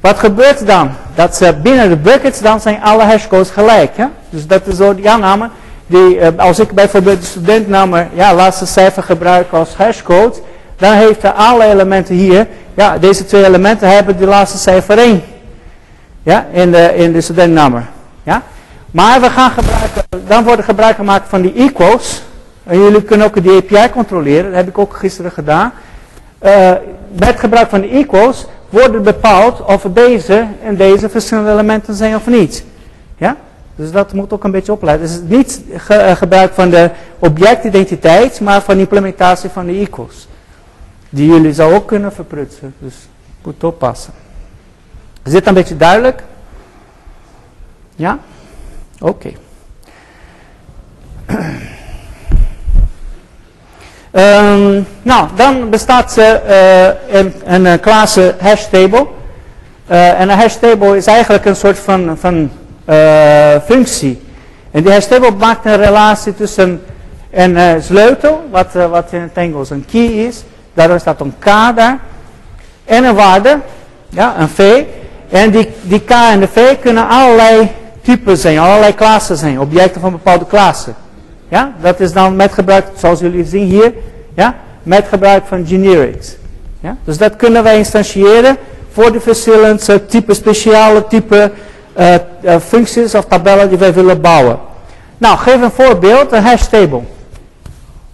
wat gebeurt dan? Dat ze binnen de buckets dan zijn alle hashcodes gelijk. Ja? Dus dat is zo die aanname. Die, uh, als ik bijvoorbeeld de studentnaam, ja, laatste cijfer gebruik als hashcode, dan heeft hij alle elementen hier, ja, deze twee elementen hebben die laatste cijfer 1. Ja, in de, in de studentnaam. Ja? Maar we gaan gebruiken, dan worden gebruik gemaakt van die equals. En jullie kunnen ook de API controleren, dat heb ik ook gisteren gedaan. Met gebruik van de equals worden bepaald of deze en deze verschillende elementen zijn of niet. Ja? Dus dat moet ook een beetje opleiden. Dus niet ge uh, gebruik van de objectidentiteit, maar van de implementatie van de equals. Die jullie zou ook kunnen verprutsen. Dus moet oppassen. Is dit een beetje duidelijk? Ja? Oké. Um, nou, dan bestaat uh, een, een, een klasse hash table. En een hash table is eigenlijk een soort van, van functie. En die hash table maakt een relatie tussen een sleutel, wat, wat in het Engels een key is. Daardoor staat een k daar. En een waarde, ja, een v. En die, die k en de v kunnen allerlei typen zijn, allerlei klassen zijn, objecten van bepaalde klassen. Ja, dat is dan met gebruik, zoals jullie zien hier, ja, met gebruik van generics. Ja, dus dat kunnen wij instantiëren voor de verschillende type, speciale type uh, uh, functies of tabellen die wij willen bouwen. Nou, geef een voorbeeld, een hash table.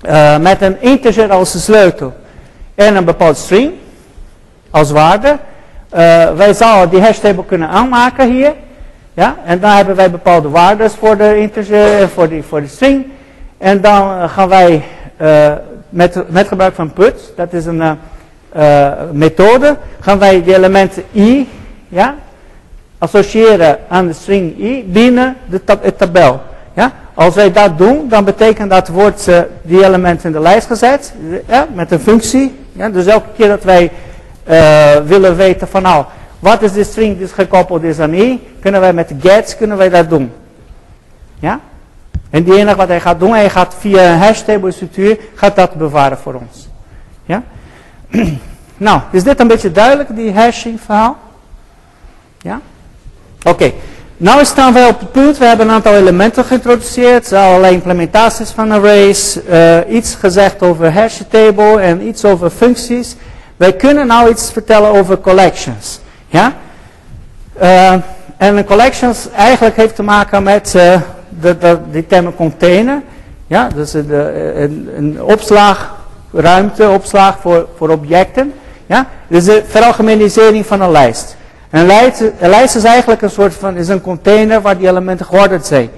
Uh, met een integer als sleutel en een bepaald string als waarde. wij zouden die hash table kunnen aanmaken hier. Ja, en dan hebben wij bepaalde waarden voor de integer en voor, die, voor de string. En dan gaan wij uh, met, met gebruik van put, dat is een methode, gaan wij die elementen i ja, associëren aan de string i binnen de tab het tabel. Ja? Als wij dat doen, dan betekent dat wordt die element in de lijst gezet ja, met een functie. Ja? Dus elke keer dat wij willen weten van nou, wat is de string die gekoppeld is aan i, kunnen wij met gets kunnen wij dat doen. Ja? En die enige wat hij gaat doen, hij gaat via een hash table structuur, gaat dat bewaren voor ons. Ja? nou, is dit een beetje duidelijk, die hashing verhaal? Ja? Oké. Nou staan wij op het punt, we hebben een aantal elementen geïntroduceerd, allerlei implementaties van arrays, uh, iets gezegd over hash table en iets over functies. Wij kunnen nou iets vertellen over collections. Ja? Uh, en een collections eigenlijk heeft te maken met de, de, die termen container. Ja, dus de, een, een opslagruimte, opslag voor, voor objecten. Ja, dus de veralgemenisering van een lijst. Een lijst, een lijst is eigenlijk een soort van, is een container waar die elementen geordend zijn.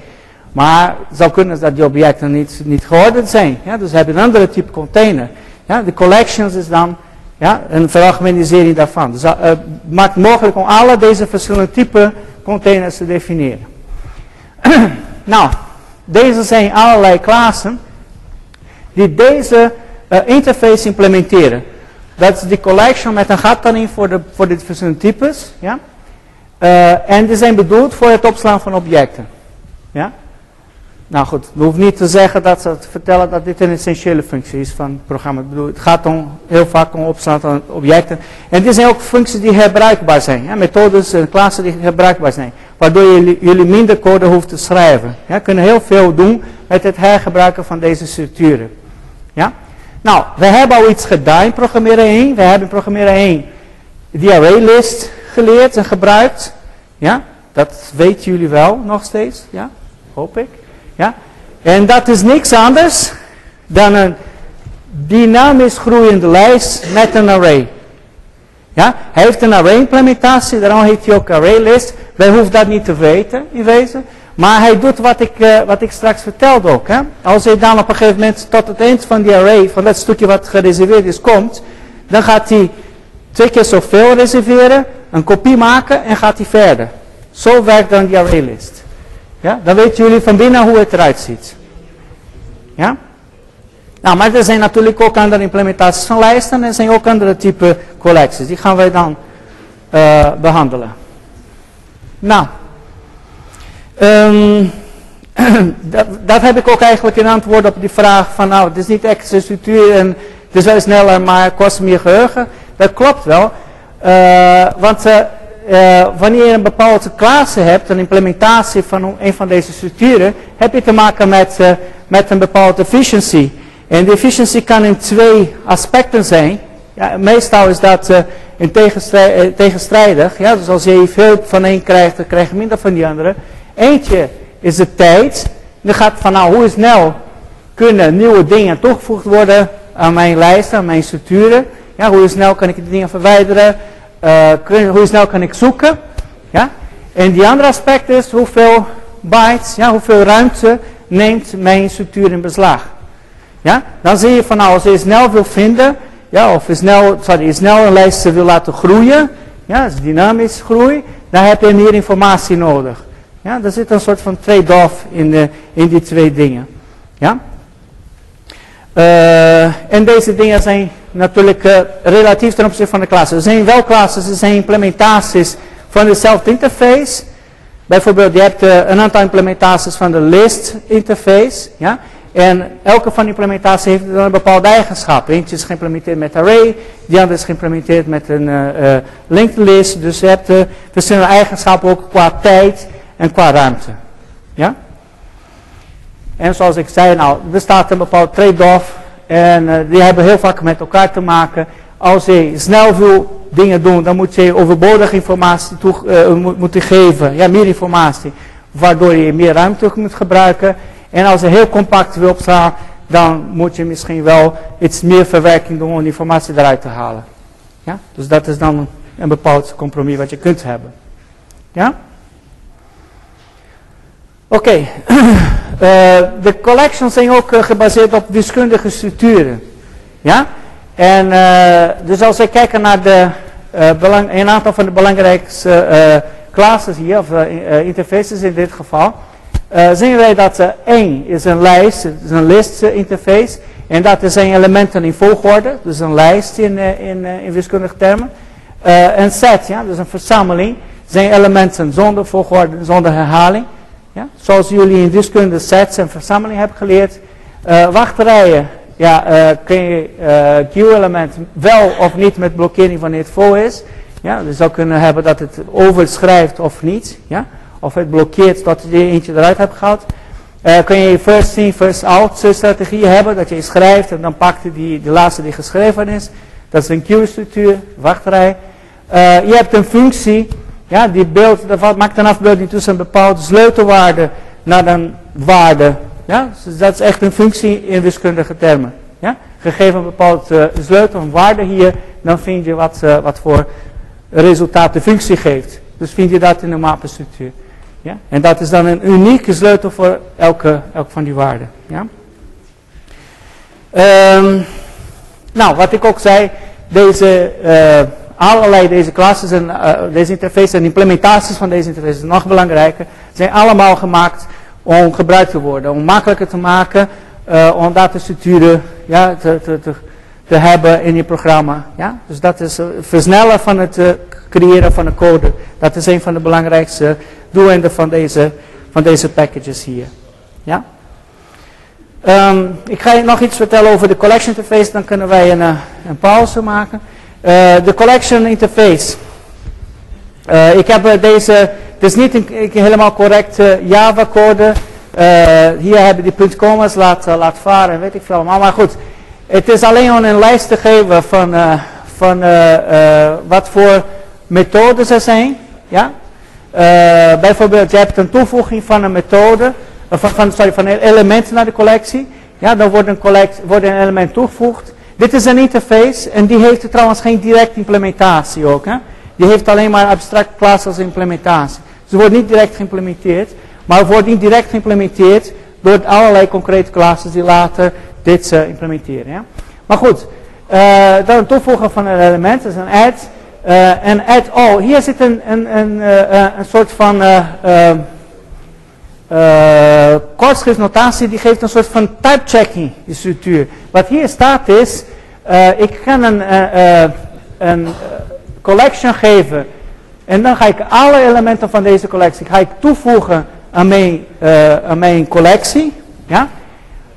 Maar het zou kunnen dat die objecten niet, niet geordend zijn. Ja, dus heb je een andere type container. Ja, de collections is dan ja, een veralgemenisering daarvan. Dus uh, maakt mogelijk om alle deze verschillende type containers te definiëren. Nou, deze zijn allerlei klassen die deze uh, interface implementeren. Dat is die collection met een gat erin voor de, voor de verschillende types. Ja? Uh, en die zijn bedoeld voor het opslaan van objecten. Ja? Nou goed, we hoeven niet te zeggen dat ze te vertellen dat dit een essentiële functie is van het programma. Ik bedoel, het gaat om, heel vaak om opslaan van objecten. En dit zijn ook functies die herbruikbaar zijn. Ja? Methodes en klassen die herbruikbaar zijn waardoor jullie, minder code hoeft te schrijven. Ja, kunnen heel veel doen met het hergebruiken van deze structuren. Ja? Nou, we hebben al iets gedaan in programmeren 1. We hebben in programmeren 1 die arraylist geleerd en gebruikt. Ja, dat weten jullie wel nog steeds. Ja, hoop ik. Ja, en dat is niks anders dan een dynamisch groeiende lijst met een array. Ja, hij heeft een array implementatie, daarom heet hij ook ArrayList. Wij hoeven dat niet te weten in wezen. Maar hij doet wat ik, uh, wat ik straks vertelde ook. Hè. Als hij dan op een gegeven moment tot het eind van die array, van dat stukje wat gereserveerd is, komt. Dan gaat hij twee keer zoveel reserveren, een kopie maken en gaat hij verder. Zo werkt dan die ArrayList. Ja, dan weten jullie van binnen hoe het eruit ziet. Ja? Nou, maar er zijn natuurlijk ook andere implementaties van lijsten en er zijn ook andere type collecties. Die gaan wij dan uh, behandelen. Nou, um, dat, dat, heb ik ook eigenlijk in antwoord op die vraag van nou, het is niet extra structuur en het is wel sneller, maar kost meer geheugen. Dat klopt wel, uh, want uh, wanneer je een bepaalde klasse hebt, een implementatie van een van deze structuren, heb je te maken met, met een bepaalde efficiency. En de efficiency kan in twee aspecten zijn. Ja, meestal is dat uh, in tegenstrij tegenstrijdig. Ja, dus als je veel van één krijgt, dan krijg je minder van die andere. Eentje is de tijd. Dan gaat van nou, hoe snel kunnen nieuwe dingen toegevoegd worden aan mijn lijsten, aan mijn structuren. Ja, hoe snel kan ik die dingen verwijderen? Uh, hoe snel kan ik zoeken? Ja? En die andere aspect is hoeveel bytes, ja, hoeveel ruimte neemt mijn structuur in beslag. Ja? Dan zie je van nou, als je snel wil vinden, ja, of je snel, sorry, snel een lijst wil laten groeien, ja, dynamisch groei, dan heb je meer informatie nodig. Ja, er zit een soort van trade-off in, de, in die twee dingen. Ja? Uh, en deze dingen zijn natuurlijk uh, relatief ten opzichte van de klassen. Er zijn wel klassen, er zijn implementaties van dezelfde interface. Bijvoorbeeld, je hebt uh, een aantal implementaties van de list interface. Ja? En elke van die implementaties heeft dan een bepaalde eigenschap. Eentje is geïmplementeerd met array, die andere is geïmplementeerd met een linked list. Dus je hebt verschillende eigenschappen ook qua tijd en qua ruimte. Ja? En zoals ik zei, nou, er bestaat een bepaalde trade-off. En die hebben heel vaak met elkaar te maken. Als je snel wil dingen doen, dan moet je overbodige informatie moet, moeten geven. Ja, meer informatie. Waardoor je meer ruimte moet gebruiken. En als je heel compact wil opslaan, dan moet je misschien wel iets meer verwerking doen om informatie eruit te halen. Ja? Dus dat is dan een bepaald compromis wat je kunt hebben. Ja? Oké. uh, de collections zijn ook uh, gebaseerd op wiskundige structuren. Ja? En uh, dus als we kijken naar de, belang, een aantal van de belangrijkste classes hier, of interfaces in dit geval. Zien wij dat één is een lijst, is een list interface. En dat zijn elementen in volgorde, dus een lijst in, in, in wiskundige termen. een set, ja, dus een verzameling, zijn elementen zonder volgorde, zonder herhaling. Ja? Zoals jullie in wiskunde sets en verzameling hebben geleerd. wachterijen, ja, kun je Q-element wel of niet met blokkering wanneer het vol is. Ja, dus zou kunnen hebben dat het overschrijft of niet. Ja? of het blokkeert tot je eentje eruit hebt gehaald. Uh, kun je first in, first out strategie hebben, dat je schrijft en dan pakt die, de laatste die geschreven is. Dat is een queue-structuur, wachtrij. Uh, je hebt een functie, ja, die beeld, dat maakt een afbeelding tussen een bepaalde sleutelwaarde naar een waarde. Ja, dus dat is echt een functie in wiskundige termen. Ja? Gegeven een bepaald uh, sleutel, een waarde hier, dan vind je wat, uh, wat voor resultaat de functie geeft. Dus vind je dat in de mappenstructuur. Ja? En dat is dan een unieke sleutel voor elke, elke van die waarden. Ja? Um, nou, wat ik ook zei, deze, uh, allerlei deze klassen en uh, deze interfaces en implementaties van deze interfaces, nog belangrijker, zijn allemaal gemaakt om gebruikt te worden. Om makkelijker te maken, uh, om datastructuren ja, te, te, te, hebben in je programma. Ja? Dus dat is versnellen van het creëren van een code. Dat is een van de belangrijkste doeleinden van deze, van deze packages hier. Ja? Um, ik ga je nog iets vertellen over de collection interface, dan kunnen wij een, eh, een pauze maken. Uh, de collection interface. Uh, ik heb deze, het is niet een, helemaal correcte Java code. hier hebben die punt commas laat, varen, weet ik veel allemaal. Maar goed, Het is alleen om een lijst te geven van, van wat voor methodes er zijn. Ja? bijvoorbeeld, je hebt een toevoeging van een methode, van, van, sorry, van een element naar de collectie. Ja, dan wordt een, collect, wordt een element toegevoegd. Dit is een interface en die heeft trouwens geen directe implementatie ook. Die heeft alleen maar abstract class als implementatie. Ze wordt niet direct geïmplementeerd, maar wordt niet direct geïmplementeerd door allerlei concrete classes die later dit uh, implementeren. Maar goed, uh, dan toevoegen van een element, dat is een add. Uh, en add all. Hier zit een, een, een, een soort van kortschriftnotatie die geeft een soort van type checking structuur. Wat hier staat is, ik kan een, een collection geven en dan ga ik alle elementen van deze collectie ga ik toevoegen aan mijn, aan mijn collectie. Ja?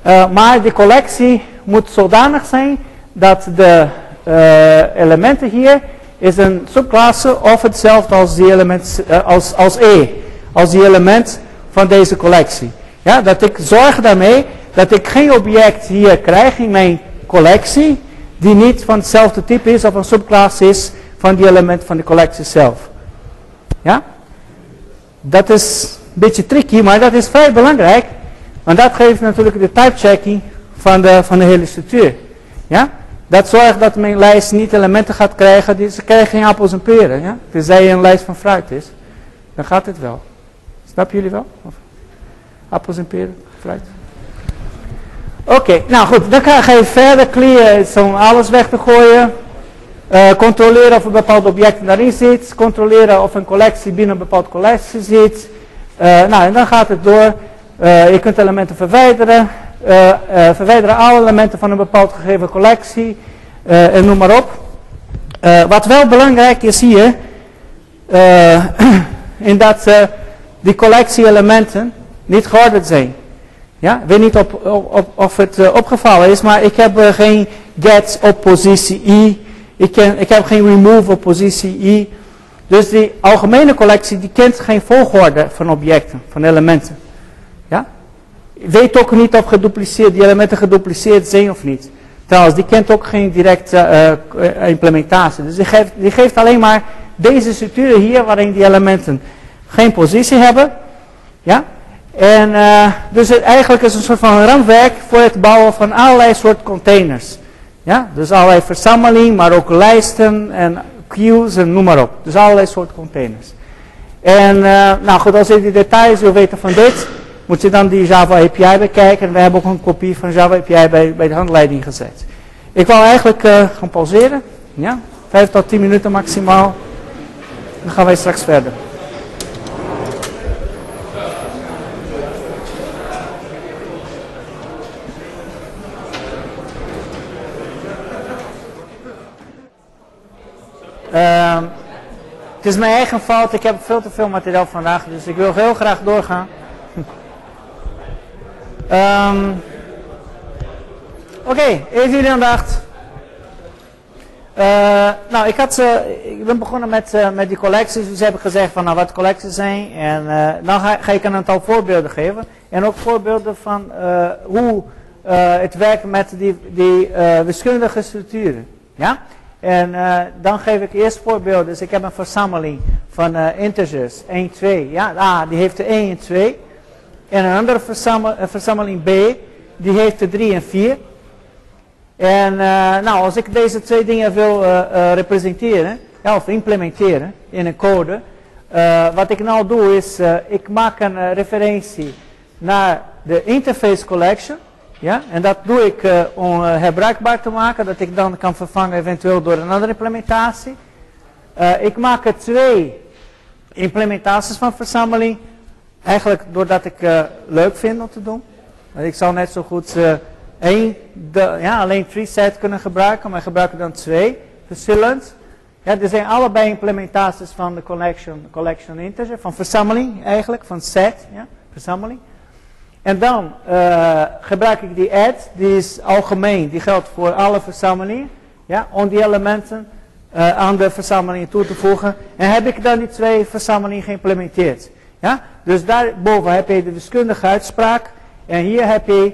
Uh, maar de collectie moet zodanig zijn dat de uh, elementen hier is een subklasse of hetzelfde als, die element, uh, als, als E. Als die element van deze collectie. Ja, dat ik zorg daarmee dat ik geen object hier krijg in mijn collectie die niet van hetzelfde type is of een subklasse is van die element van de collectie zelf. Ja? Dat is een beetje tricky, maar dat is vrij belangrijk. Want dat geeft natuurlijk de type checking van de, van de hele structuur. Ja? Dat zorgt dat mijn lijst niet elementen gaat krijgen, die, ze krijgen geen appels en peren. Ja? Tenzij je een lijst van fruit is, dan gaat het wel. Snappen jullie wel? Of appels en peren, fruit. Oké, nou goed, dan ga je verder clear om alles weg te gooien. Uh, controleren of een bepaald object daarin zit. Controleren of een collectie binnen een bepaald collectie zit. Uh, nou, en dan gaat het door. Uh, je kunt elementen verwijderen. Verwijderen alle elementen van een bepaald gegeven collectie. en noem maar op. wat wel belangrijk is hier. in dat die collectie-elementen niet georderd zijn. Ja, ik weet niet op, op, of het opgevallen is, maar ik heb geen get op positie i. Ik, ik heb geen remove op positie i. Dus die algemene collectie die kent geen volgorde van objecten, van elementen. Ja? Weet ook niet of gedupliceerd, die elementen gedupliceerd zijn of niet. Trouwens, die kent ook geen directe uh, implementatie. Dus die geeft, die geeft alleen maar deze structuren hier waarin die elementen geen positie hebben. Ja? En uh, dus het eigenlijk is een soort van raamwerk voor het bouwen van allerlei soort containers. Ja? Dus allerlei verzameling, maar ook lijsten en queues en noem maar op. Dus allerlei soort containers. En uh, nou goed, als je die details wil weten van dit, moet je dan die Java API bekijken. En we hebben ook een kopie van Java API bij, bij de handleiding gezet. Ik wil eigenlijk uh, gaan pauzeren. Ja, vijf tot tien minuten maximaal. Dan gaan wij straks verder. Uh, het is mijn eigen fout. Ik heb veel te veel materiaal vandaag. Dus ik wil heel graag doorgaan. Um, Oké, even jullie aandacht. Uh, nou, ik, had, uh, ik ben begonnen met, uh, met die collecties. Dus heb gezegd van nou, wat collecties zijn. En dan ga, ga, ik een aantal voorbeelden geven. En ook voorbeelden van hoe het werkt met die, die wiskundige structuren. Ja? En dan geef ik eerst voorbeelden. Dus ik heb een verzameling van integers. 1, 2. Ja, ah, die heeft de 1 en 2. En een andere verzameling B, die heeft de 3 en 4. En uh, nou, als ik deze twee dingen wil representeren, ja, of implementeren in een code, wat ik nou doe is, ik maak een referentie naar de interface collection. Ja, en dat doe ik om herbruikbaar te maken, dat ik dan kan vervangen eventueel door een andere implementatie. ik maak er twee implementaties van verzameling Eigenlijk doordat ik uh, leuk vind om te doen. Ik zou net zo goed één, de, ja, alleen tree set kunnen gebruiken, maar gebruiken dan twee verschillend. Ja, er zijn allebei implementaties van de collection, collection integer, van verzameling eigenlijk, van set, ja, verzameling. En dan uh, gebruik ik die add, die is algemeen, die geldt voor alle verzamelingen, ja, om die elementen uh, aan de verzameling toe te voegen. En heb ik dan die twee verzamelingen geïmplementeerd. Ja? Dus daarboven heb je de wiskundige uitspraak. En hier heb je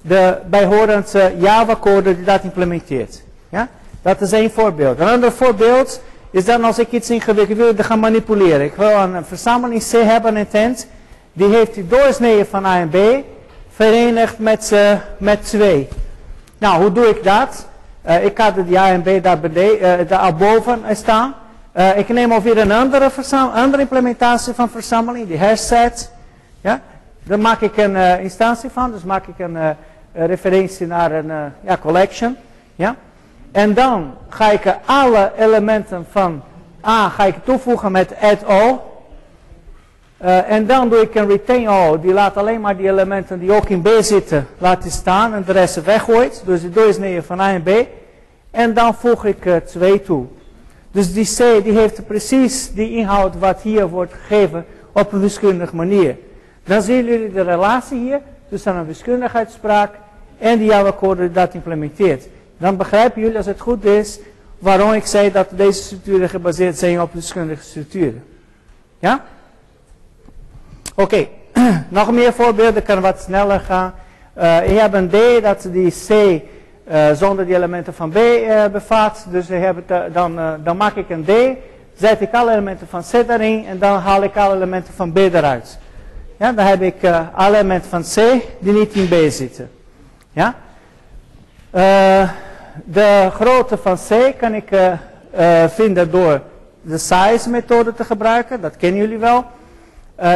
de bijhorende Java-code die dat implementeert. Ja? Dat is één voorbeeld. Een ander voorbeeld is dan als ik iets ingewikkeld wil gaan manipuleren. Ik wil een verzameling C hebben intent. Die heeft die doorsneden van A en B verenigd met, uh, met 2. Nou, hoe doe ik dat? Uh, ik had de A en B daar, daar boven staan. Uh, ik neem alweer een andere, andere implementatie van verzameling, die herset. Ja? Daar maak ik een instantie van, dus maak ik een referentie naar een ja, collection. Ja? En dan ga ik alle elementen van A ga ik toevoegen met add all. En dan doe ik een retain all, die laat alleen maar die elementen die ook in B zitten laten staan en de rest weggooit. Dus die doorsneden van A en B. En dan voeg ik 2 toe. Dus die C die heeft precies die inhoud wat hier wordt gegeven op een wiskundige manier. Dan zien jullie de relatie hier tussen een wiskundigheidsspraak en die Java-code die dat implementeert. Dan begrijpen jullie als het goed is waarom ik zei dat deze structuren gebaseerd zijn op wiskundige structuren. Ja? Oké, nog meer voorbeelden, kan wat sneller gaan. Uh, je hebt een D dat die C uh, zonder die elementen van B uh, bevat. Dus te, dan, dan maak ik een D, zet ik alle elementen van C erin en dan haal ik alle elementen van B eruit. Ja, dan heb ik alle elementen van C die niet in B zitten. Ja? de grootte van C kan ik vinden door de size methode te gebruiken. Dat kennen jullie wel.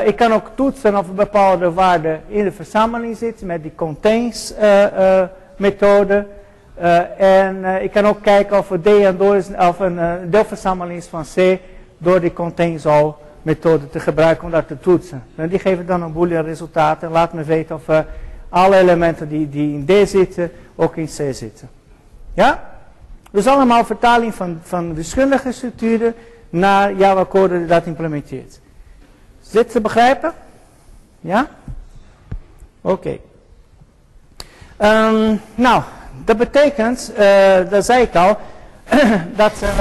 Ik kan ook toetsen of een bepaalde waarde in de verzameling zit met die contains methode. Uh, en ik kan ook kijken of, D en door is, of een deelverzameling is van C door die contains all methode te gebruiken om dat te toetsen. En die geven dan een boolean resultaat en laat me weten of alle elementen die, die in D zitten ook in C zitten. Ja? Dus allemaal vertaling van, van wiskundige structuren naar Java code die dat implementeert. Is dit te begrijpen? Ja? Oké. Um, nou, dat betekent, uh, dat zei ik al, dat uh,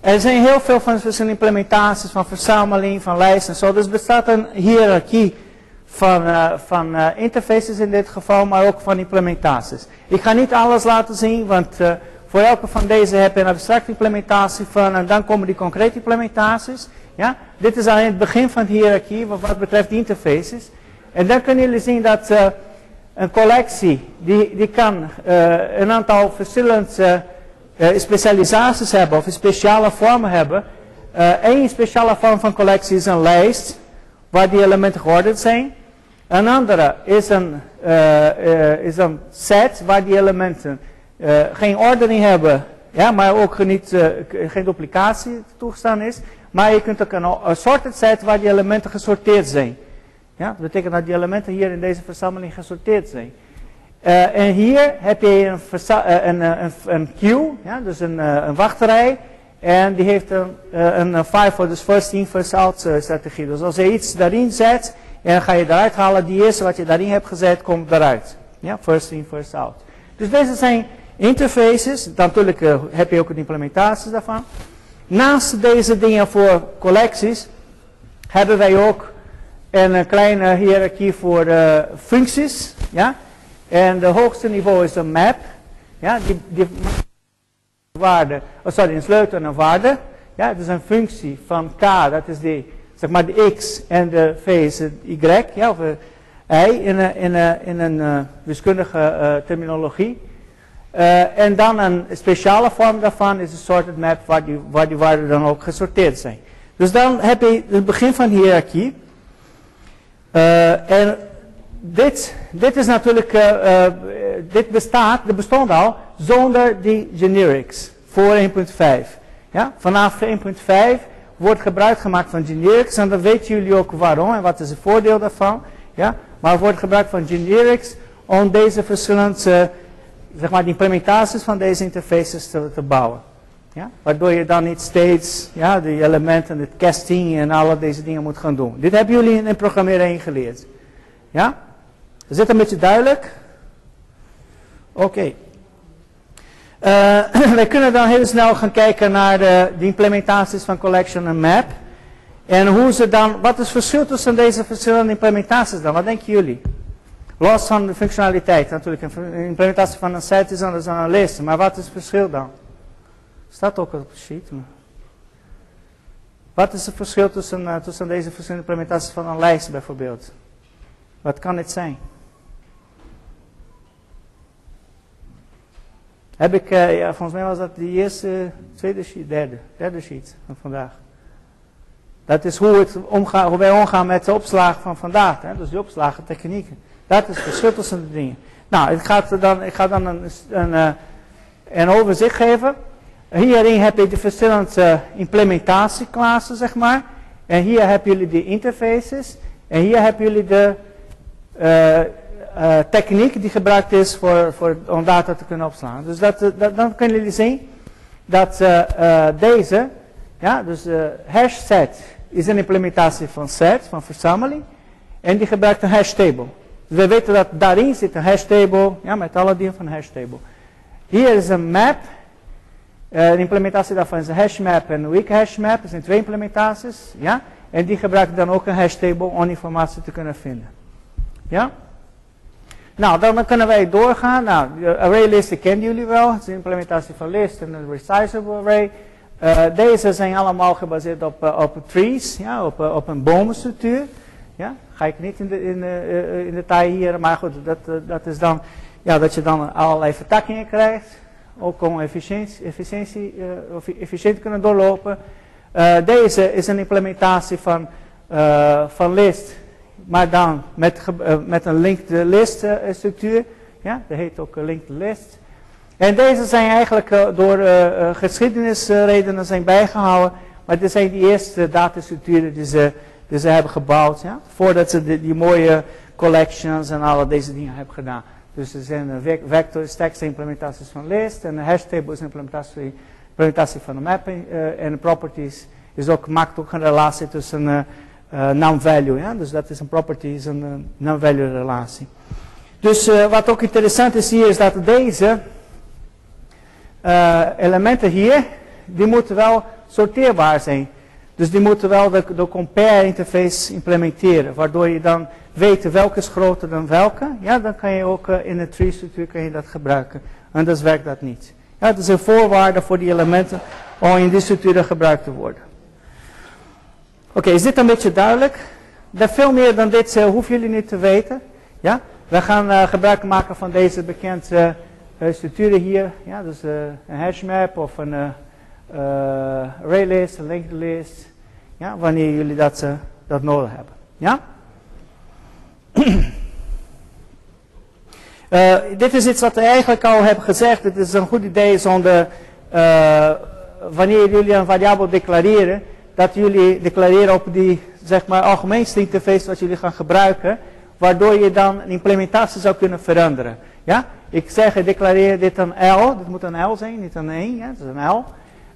er zijn heel veel van verschillende implementaties van verzameling, van lijsten en zo. Dus bestaat een hiërarchie van, uh, van interfaces in dit geval, maar ook van implementaties. Ik ga niet alles laten zien, want voor elke van deze heb je een abstracte implementatie van en dan komen die concrete implementaties. Ja? Dit is alleen het begin van de hiërarchie wat betreft interfaces. En dan kunnen jullie zien dat een collectie die, die kan uh, een aantal verschillende uh, specialisaties hebben of speciale vormen hebben. Eén speciale vorm van collectie is een lijst waar die elementen geordend zijn. Een andere is een, is een set waar die elementen geen ordening hebben, ja, maar ook niet, geen duplicatie toegestaan is. Maar je kunt ook een, een sorted set waar die elementen gesorteerd zijn. Ja, dat betekent dat die elementen hier in deze verzameling gesorteerd zijn. Uh, en hier heb je een, uh, een, een, een, queue, ja, dus een, een. En die heeft een, een FIFO, dus first in, first out strategie. Dus als je iets daarin zet, en dan ga je eruit halen, die eerste wat je daarin hebt gezet, komt eruit. Ja, first in, first out. Dus deze zijn interfaces. Natuurlijk heb je ook een implementatie daarvan. Naast deze dingen voor collecties, hebben wij ook en een kleine hiërarchie voor de functies. Ja? En de hoogste niveau is een map. Ja? Die, die waarde, oh sorry, een sleutel en een waarde. Ja? Het is een functie van k, dat is die, zeg maar de x en de v is het y. Ja? Of y in een, in een, in een wiskundige terminologie. Uh, en dan een speciale vorm daarvan is een sorted map waar die, waar die waarden dan ook gesorteerd zijn. Dus dan heb je het begin van de hiërarchie. Uh, en dit, dit is natuurlijk, uh, dit bestaat, dit bestond al zonder die generics voor 1.5. Ja? Vanaf 1.5 wordt gebruik gemaakt van generics en dan weten jullie ook waarom en wat is het voordeel daarvan. Ja? Maar wordt gebruik van generics om deze verschillende, zeg maar, de implementaties van deze interfaces te, bouwen. Ja? Waardoor je dan niet steeds ja, de elementen, het casting en alle deze dingen moet gaan doen. Dit hebben jullie in, in programmeren geleerd. Ja? Is dit een beetje duidelijk? Oké. Okay. Uh, wij kunnen dan heel snel gaan kijken naar de, de, implementaties van collection en map. En hoe ze dan, wat is het verschil tussen deze verschillende implementaties dan? Wat denken jullie? Los van de functionaliteit natuurlijk. Een implementatie van een set is anders dan een lijst. Maar wat is het verschil dan? Staat ook op de sheet. Wat is het verschil tussen, uh, tussen deze verschillende implementaties van een lijst bijvoorbeeld? Wat kan het zijn? Heb ik, uh, ja, volgens mij was dat de eerste, tweede sheet, derde, derde sheet van vandaag. Dat is hoe, het omga, hoe wij omgaan met de opslagen van vandaag. Hè? Dus de opslagentechnieken. Dat is het verschil de dingen. Nou, ik ga dan, ik ga dan een, een, uh, een overzicht geven. Hierin heb je de verschillende implementatieklassen, zeg maar. En hier hebben jullie de interfaces. En hier hebben jullie de uh, techniek die gebruikt is voor, voor, om data te kunnen opslaan. Dus dat, dan kunnen jullie zien dat deze, ja, dus de hash set is een implementatie van set, van verzameling. En die gebruikt een hash table. We weten dat daarin zit een hash table, ja, met alle dingen van hash table. Hier is een map. De implementatie daarvan is een hash map en een weak hash map. Dat zijn twee implementaties. Ja? En die gebruiken dan ook een hash table om informatie te kunnen vinden. Ja? Nou, dan kunnen wij doorgaan. Nou, arraylisten kennen jullie wel. Het is een implementatie van list en een resizable array. Uh, deze zijn allemaal gebaseerd op, uh, op trees, ja, op, op een bomenstructuur. Ja, ga ik niet in, de, in, in detail hier, maar goed, dat, dat is dan ja, dat je dan allerlei vertakkingen krijgt. Ook om efficiëntie, efficiëntie efficiënt kunnen doorlopen. deze is een implementatie van, van list maar dan met, uh, met een linked list uh, structuur. Ja, dat heet ook linked list. En deze zijn eigenlijk uh, door geschiedenisredenen zijn bijgehouden. Maar dit zijn die eerste datastructuren die ze, die ze hebben gebouwd. Ja, voordat ze die, mooie collections en alle deze dingen hebben gedaan. Dus er zijn vector stacks implementaties van list. En een hash table is een implementatie, implementatie van de mapping. en properties is ook, maakt ook een relatie tussen uh, non-value. Ja? Dus dat is een property, is een non-value relatie. Dus wat ook interessant is hier, is dat deze elementen hier, die moeten wel sorteerbaar zijn. Dus die moeten wel de, de compare interface implementeren, waardoor je dan weet welke is groter dan welke. Ja, dan kan je ook in de tree structuur kan je dat gebruiken. Anders werkt dat niet. Ja, het is een voorwaarde voor die elementen om in die structuur gebruikt te worden. Oké, is dit een beetje duidelijk? Dat veel meer dan dit uh, hoeven jullie niet te weten. Ja? We gaan uh, gebruik maken van deze bekende uh, structuren hier. Ja, dus een hashmap of een arraylist, een linked list. Ja, wanneer jullie dat, dat nodig hebben. Ja? dit is iets wat we eigenlijk al hebben gezegd. Het is een goed idee zonder, wanneer jullie een variabele declareren dat jullie declareren op die zeg maar, algemeen interface wat jullie gaan gebruiken, waardoor je dan een implementatie zou kunnen veranderen. Ja? Ik zeg, ik declareer dit een L, dit moet een L zijn, niet een 1, ja? dat is een L.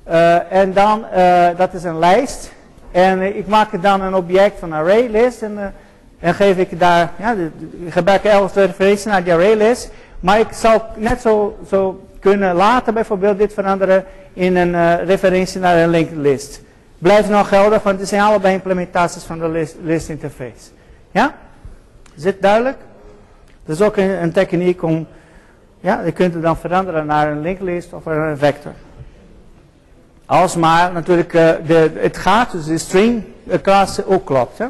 Uh, en dan, uh, dat is een lijst. En uh, ik maak er dan een object van array list en, geef ik daar, ja, ik gebruik als referentie naar die array list. Maar ik zou net zo, zo kunnen later bijvoorbeeld dit veranderen in een referentie naar een linked list blijft nog geldig, want het zijn allebei implementaties van de list, list interface. Ja? Is dit duidelijk? Dat is ook een, een, techniek om, ja, je kunt het dan veranderen naar een linked list of een vector. Als maar natuurlijk uh, de, het gaat, dus de string class ook klopt. Hè?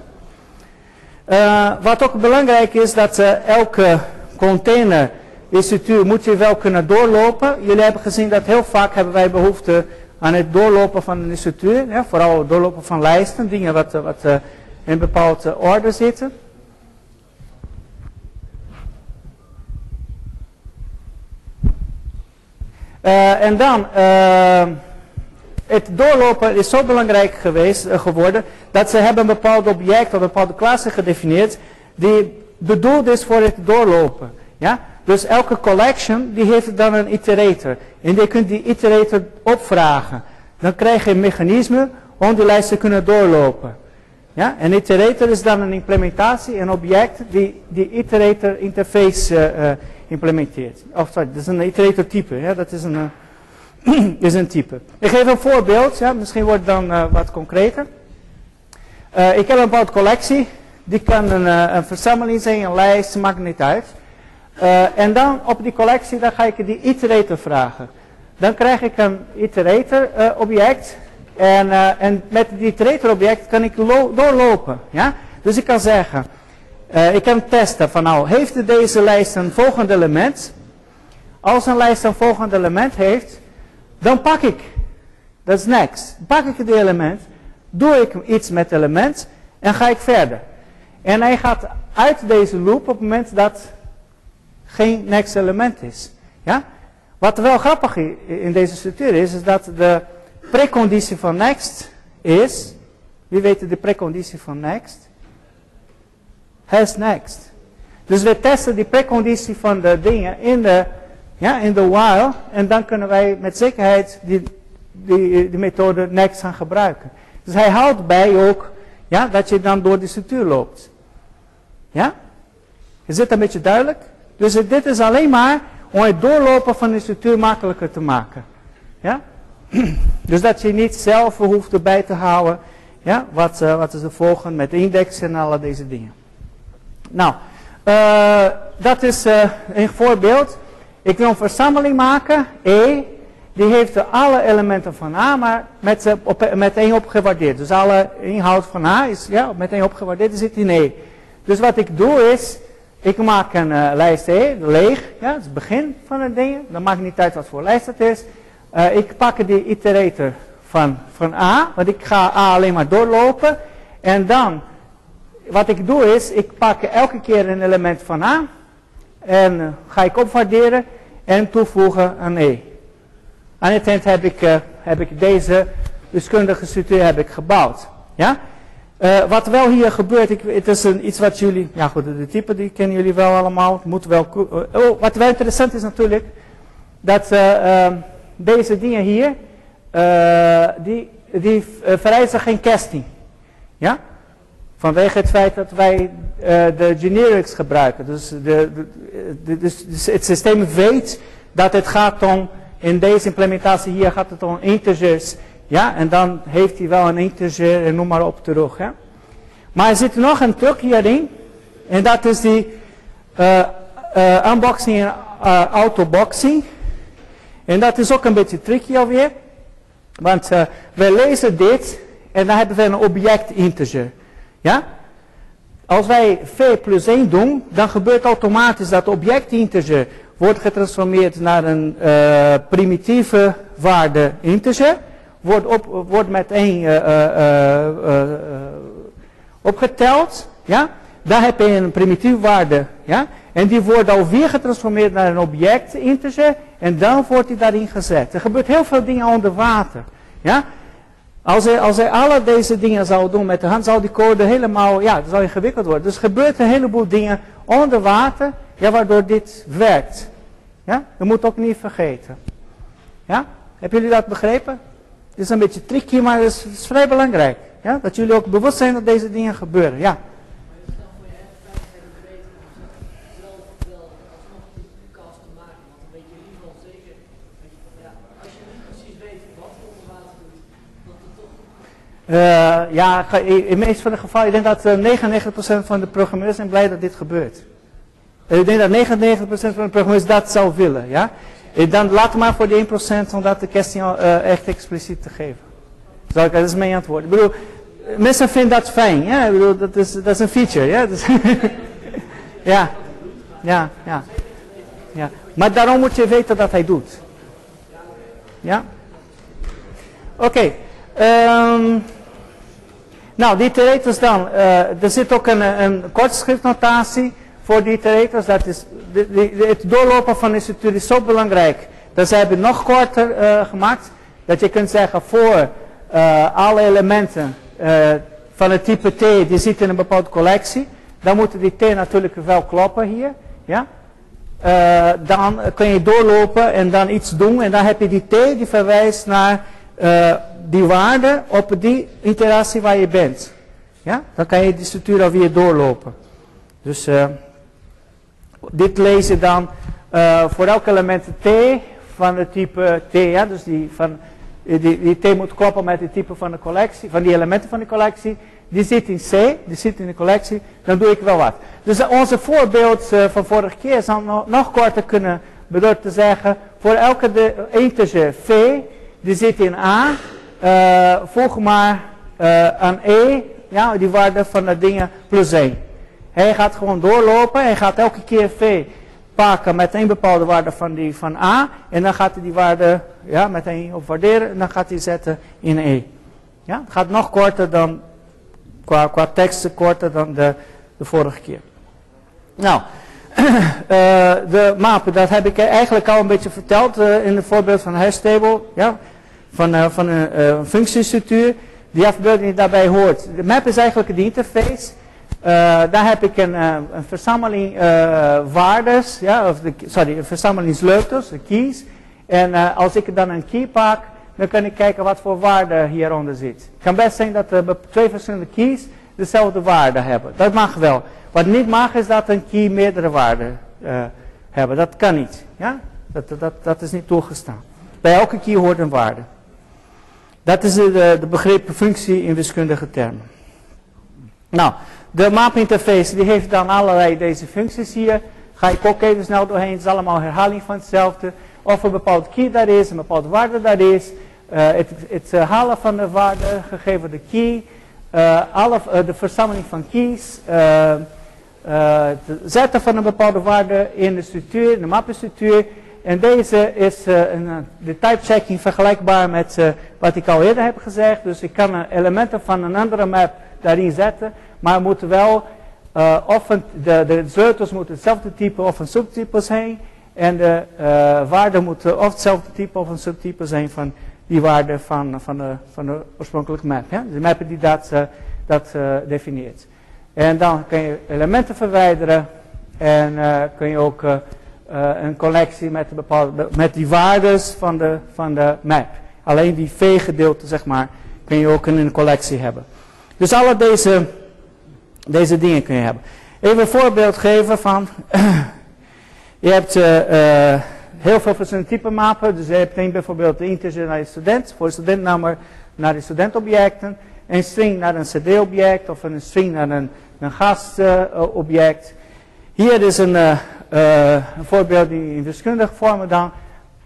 Uh, wat ook belangrijk is, dat uh, elke container structuur moet je wel kunnen doorlopen. Jullie hebben gezien dat heel vaak hebben wij behoefte aan het doorlopen van een structuur, ja, vooral doorlopen van lijsten, dingen wat, wat in bepaalde orde zitten. En dan, het doorlopen is zo belangrijk geweest, geworden, dat ze hebben een bepaald object of een bepaalde klasse gedefinieerd, die bedoeld is voor het doorlopen. Ja? Dus elke collection die heeft dan een iterator. En je kunt die iterator opvragen. Dan krijg je een mechanisme om die lijst te kunnen doorlopen. Ja? Een iterator is dan een implementatie, een object die die iterator interface uh, implementeert. Of sorry, dat is een iterator type. Ja? Dat is een, is een type. Ik geef een voorbeeld, ja? misschien wordt het dan uh, wat concreter. ik heb een bepaalde collectie. Die kan een, uh, een verzameling zijn, een lijst, maakt niet uit. En dan op die collectie, dan ga ik die iterator vragen. Dan krijg ik een iterator object. En, en met die iterator object kan ik doorlopen. Ja? Dus ik kan zeggen, ik kan testen van nou, heeft deze lijst een volgend element? Als een lijst een volgend element heeft, dan pak ik, dat is next, pak ik het element, doe ik iets met het element en ga ik verder. En hij gaat uit deze loop op het moment dat geen next element is. Ja? Wat wel grappig in deze structuur is, is dat de preconditie van next is, wie weet de preconditie van next? Has next. Dus we testen die preconditie van de dingen in de, ja, in de while en dan kunnen wij met zekerheid die, die, die methode next gaan gebruiken. Dus hij houdt bij ook ja, dat je dan door die structuur loopt. Ja? Is dit een beetje duidelijk? Dus dit is alleen maar om het doorlopen van de structuur makkelijker te maken. Ja? Dus dat je niet zelf hoeft erbij te houden. Ja? Wat, uh, wat is de volgende met index en alle deze dingen. Nou, uh, dat is uh, een voorbeeld. Ik wil een verzameling maken. E, die heeft alle elementen van A, maar met, op, met één opgewaardeerd. Dus alle inhoud van A is ja, met één opgewaardeerd, die zit in E. Dus wat ik doe is, ik maak een uh, lijst E, leeg, ja, dat is het begin van het ding. Dan maakt niet uit wat voor lijst het is. Uh, ik pak die iterator van, van A, want ik ga A alleen maar doorlopen. En dan, wat ik doe is, ik pak elke keer een element van A. En uh, ga ik opwaarderen en toevoegen aan E. Aan het eind heb ik, heb ik deze wiskundige structuur heb ik gebouwd. Ja? Uh, wat wel hier gebeurt, ik, het is een, iets wat jullie, ja goed, de, type die kennen jullie wel allemaal, het moet wel, uh, oh, wat wel interessant is natuurlijk, dat uh, deze dingen hier, die, die vereisen geen casting. Ja? Vanwege het feit dat wij de generics gebruiken. Dus, de, dus, het systeem weet dat het gaat om, in deze implementatie hier gaat het om integers ja, en dan heeft hij wel een integer en noem maar op terug. Ja. Maar er zit nog een truc hierin. En dat is die uh, uh, unboxing en autoboxing. En dat is ook een beetje tricky alweer. Want we lezen dit en dan hebben we een object integer. Ja? Als wij v plus 1 doen, dan gebeurt automatisch dat object integer wordt getransformeerd naar een primitieve waarde integer wordt, op, wordt met één uh, uh, opgeteld. Ja? Daar heb je een primitieve waarde. Ja? En die wordt alweer getransformeerd naar een object integer. En dan wordt die daarin gezet. Er gebeurt heel veel dingen onder water. Ja? Als hij, als hij alle deze dingen zou doen met de hand, zou die code helemaal, ja, dat zou ingewikkeld worden. Dus er gebeurt een heleboel dingen onder water, ja, waardoor dit werkt. Ja? Dat moet ook niet vergeten. Ja? Hebben jullie dat begrepen? Het is een beetje tricky, maar het is, het is, vrij belangrijk. Ja? Dat jullie ook bewust zijn dat deze dingen gebeuren. Ja. Uh, ja, in de meeste van de gevallen, ik denk dat uh, 99% van de programmeurs zijn blij dat dit gebeurt. Ik denk dat 99% van de programmeurs dat zou willen. Ja? Dan laat maar voor die 1% om dat de kwestie echt expliciet te geven. Zal ik, dat is mijn antwoord. Ik bedoel, mensen vinden dat fijn. Ja, ik bedoel, dat is, dat is een feature. Ja, dus ja, ja, ja, ja. Maar daarom moet je weten dat hij doet. Ja? Oké. Okay. Um, nou, die iterators dan. Uh, er zit ook een, een kortschriftnotatie voor die iterators. Dat is, de, de, het doorlopen van de structuur is zo belangrijk. Dat ze hebben nog korter uh, gemaakt. Dat je kunt zeggen voor uh, alle elementen van het type T, die zitten in een bepaalde collectie. Dan moeten die T natuurlijk wel kloppen hier. Ja? dan kun je doorlopen en dan iets doen. En dan heb je die T die verwijst naar die waarde op die iteratie waar je bent. Ja? Dan kan je die structuur alweer doorlopen. Dus dit lezen dan uh, voor elk element T van het type T, ja, dus die van die, die T moet kloppen met het type van de collectie, van die elementen van de collectie. Die zit in C, die zit in de collectie, dan doe ik wel wat. Dus onze voorbeeld van vorige keer zou nog, korter kunnen bedoelen te zeggen, voor elke de integer v, die zit in A, uh, voeg maar aan E, ja, die waarde van de dingen plus 1. Hij gaat gewoon doorlopen, hij gaat elke keer v pakken met een bepaalde waarde van, die, van A. En dan gaat hij die waarde ja, met een op waarderen en dan gaat hij zetten in E. Ja, het gaat nog korter dan, qua, qua teksten korter dan de, de vorige keer. Nou, uh, de mappen, dat heb ik eigenlijk al een beetje verteld uh, in het voorbeeld van hash table. Ja, van, uh, van een functiestructuur. Die afbeelding die daarbij hoort. De map is eigenlijk de interface. Daar heb ik een, een verzameling uh, waardes, ja, of sorry, een verzameling sleutels, de keys. En als ik dan een key pak, dan kan ik kijken wat voor waarde hieronder zit. Het kan best zijn dat twee verschillende keys dezelfde waarde hebben. Dat mag wel. Wat niet mag is dat een key meerdere waarden hebben. Dat kan niet. Ja? Dat, dat, dat is niet toegestaan. Bij elke key hoort een waarde. Dat is de, de begrepen functie in wiskundige termen. Nou, de map interface die heeft dan allerlei deze functies hier. Ga ik ook even snel doorheen. Het is allemaal herhaling van hetzelfde. Of een bepaald key daar is, een bepaalde waarde daar is. Uh, het, het uh, halen van de waarde gegeven de key. Uh, alle, de verzameling van keys. Het zetten van een bepaalde waarde in de structuur, in de mappenstructuur. En deze is een, de type checking vergelijkbaar met wat ik al eerder heb gezegd. Dus ik kan elementen van een andere map daarin zetten. Maar moet wel, of de, de sleutels moeten hetzelfde type of een subtype zijn. En de uh, waarden moeten of hetzelfde type of een subtype zijn van die waarde van, van, de, van de oorspronkelijke map. De map die dat, uh, dat definieert. En dan kun je elementen verwijderen. En kun je ook een collectie met, bepaalde, met die waardes van de, van de map. Alleen die V-gedeelte, zeg maar, kun je ook in een collectie hebben. Dus alle deze deze dingen kun je hebben. Even een voorbeeld geven van, je hebt heel veel verschillende typen mappen. Dus je hebt een bijvoorbeeld de integer naar je student, voor studentnummer naar de studentobjecten. Een string naar een cd-object of een string naar een, een gastobject. Hier is een, een voorbeeld in verschillende vormen dan.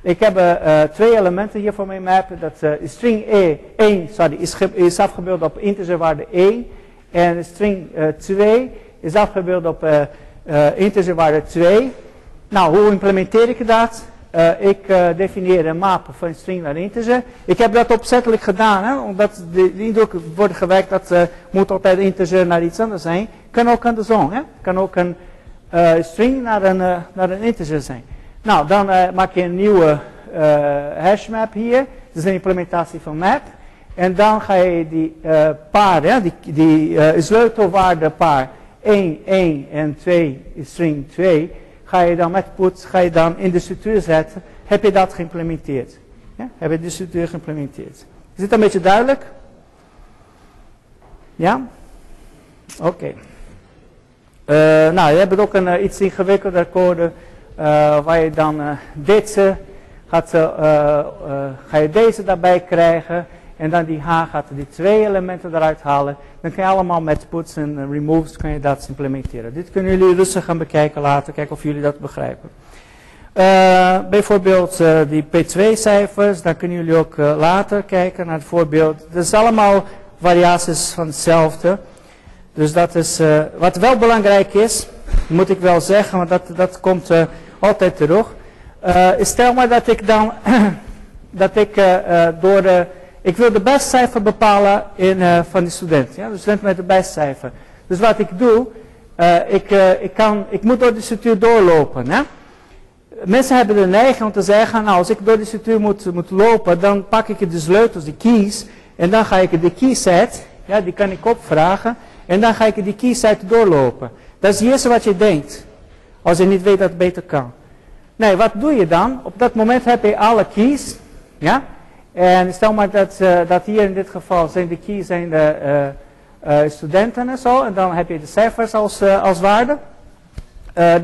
Ik heb uh, twee elementen hier voor mijn map. Dat uh, string E, 1 sorry, is, is afgebeeld op integerwaarde 1. En de string uh, 2 is afgebeeld op integerwaarde 2. Nou, hoe implementeer ik dat? Uh, ik uh, definieer een map van string naar integer. Ik heb dat opzettelijk gedaan, hè, omdat de, indruk wordt gewekt dat uh, moet altijd integer naar iets anders zijn. Kan ook andersom, hè. Kan ook een string naar een, naar een integer zijn. Nou, dan maak je een nieuwe hashmap hier. Dat is een implementatie van map. En dan ga je die paar, die, die sleutelwaarde paar 1, 1 en 2, string 2, ga je dan met put, ga je dan in de structuur zetten. Heb je dat geïmplementeerd? Ja? Heb je de structuur geïmplementeerd? Is dit een beetje duidelijk? Ja? Oké. Uh, nou, je hebt ook een uh, iets ingewikkelder code waar je dan dit gaat, ga je deze daarbij krijgen. En dan die H gaat die twee elementen eruit halen. Dan kan je allemaal met puts en removes kan je dat implementeren. Dit kunnen jullie rustig gaan bekijken later. Kijken of jullie dat begrijpen. Uh, bijvoorbeeld uh, die P2 cijfers. Dan kunnen jullie ook uh, later kijken naar het voorbeeld. Dat is allemaal variaties van hetzelfde. Dus dat is wat wel belangrijk is. Moet ik wel zeggen. Want dat, dat komt altijd terug. stel maar dat ik dan dat ik door de ik wil de bestcijfer bepalen in, uh, van de student. Ja? De student met de bestcijfer. Dus wat ik doe, uh, ik, uh, ik, kan, ik moet door de structuur doorlopen. Hè? Mensen hebben de neiging om te zeggen, nou als ik door de structuur moet, moet lopen, dan pak ik de sleutels, de keys, en dan ga ik de keyset, ja, die kan ik opvragen, en dan ga ik die keyset doorlopen. Dat is het eerste wat je denkt, als je niet weet dat het beter kan. Nee, wat doe je dan? Op dat moment heb je alle keys, ja, en stel maar dat, uh, dat hier in dit geval zijn de keys zijn de uh, uh, studenten en zo. En dan heb je de cijfers als, als waarde.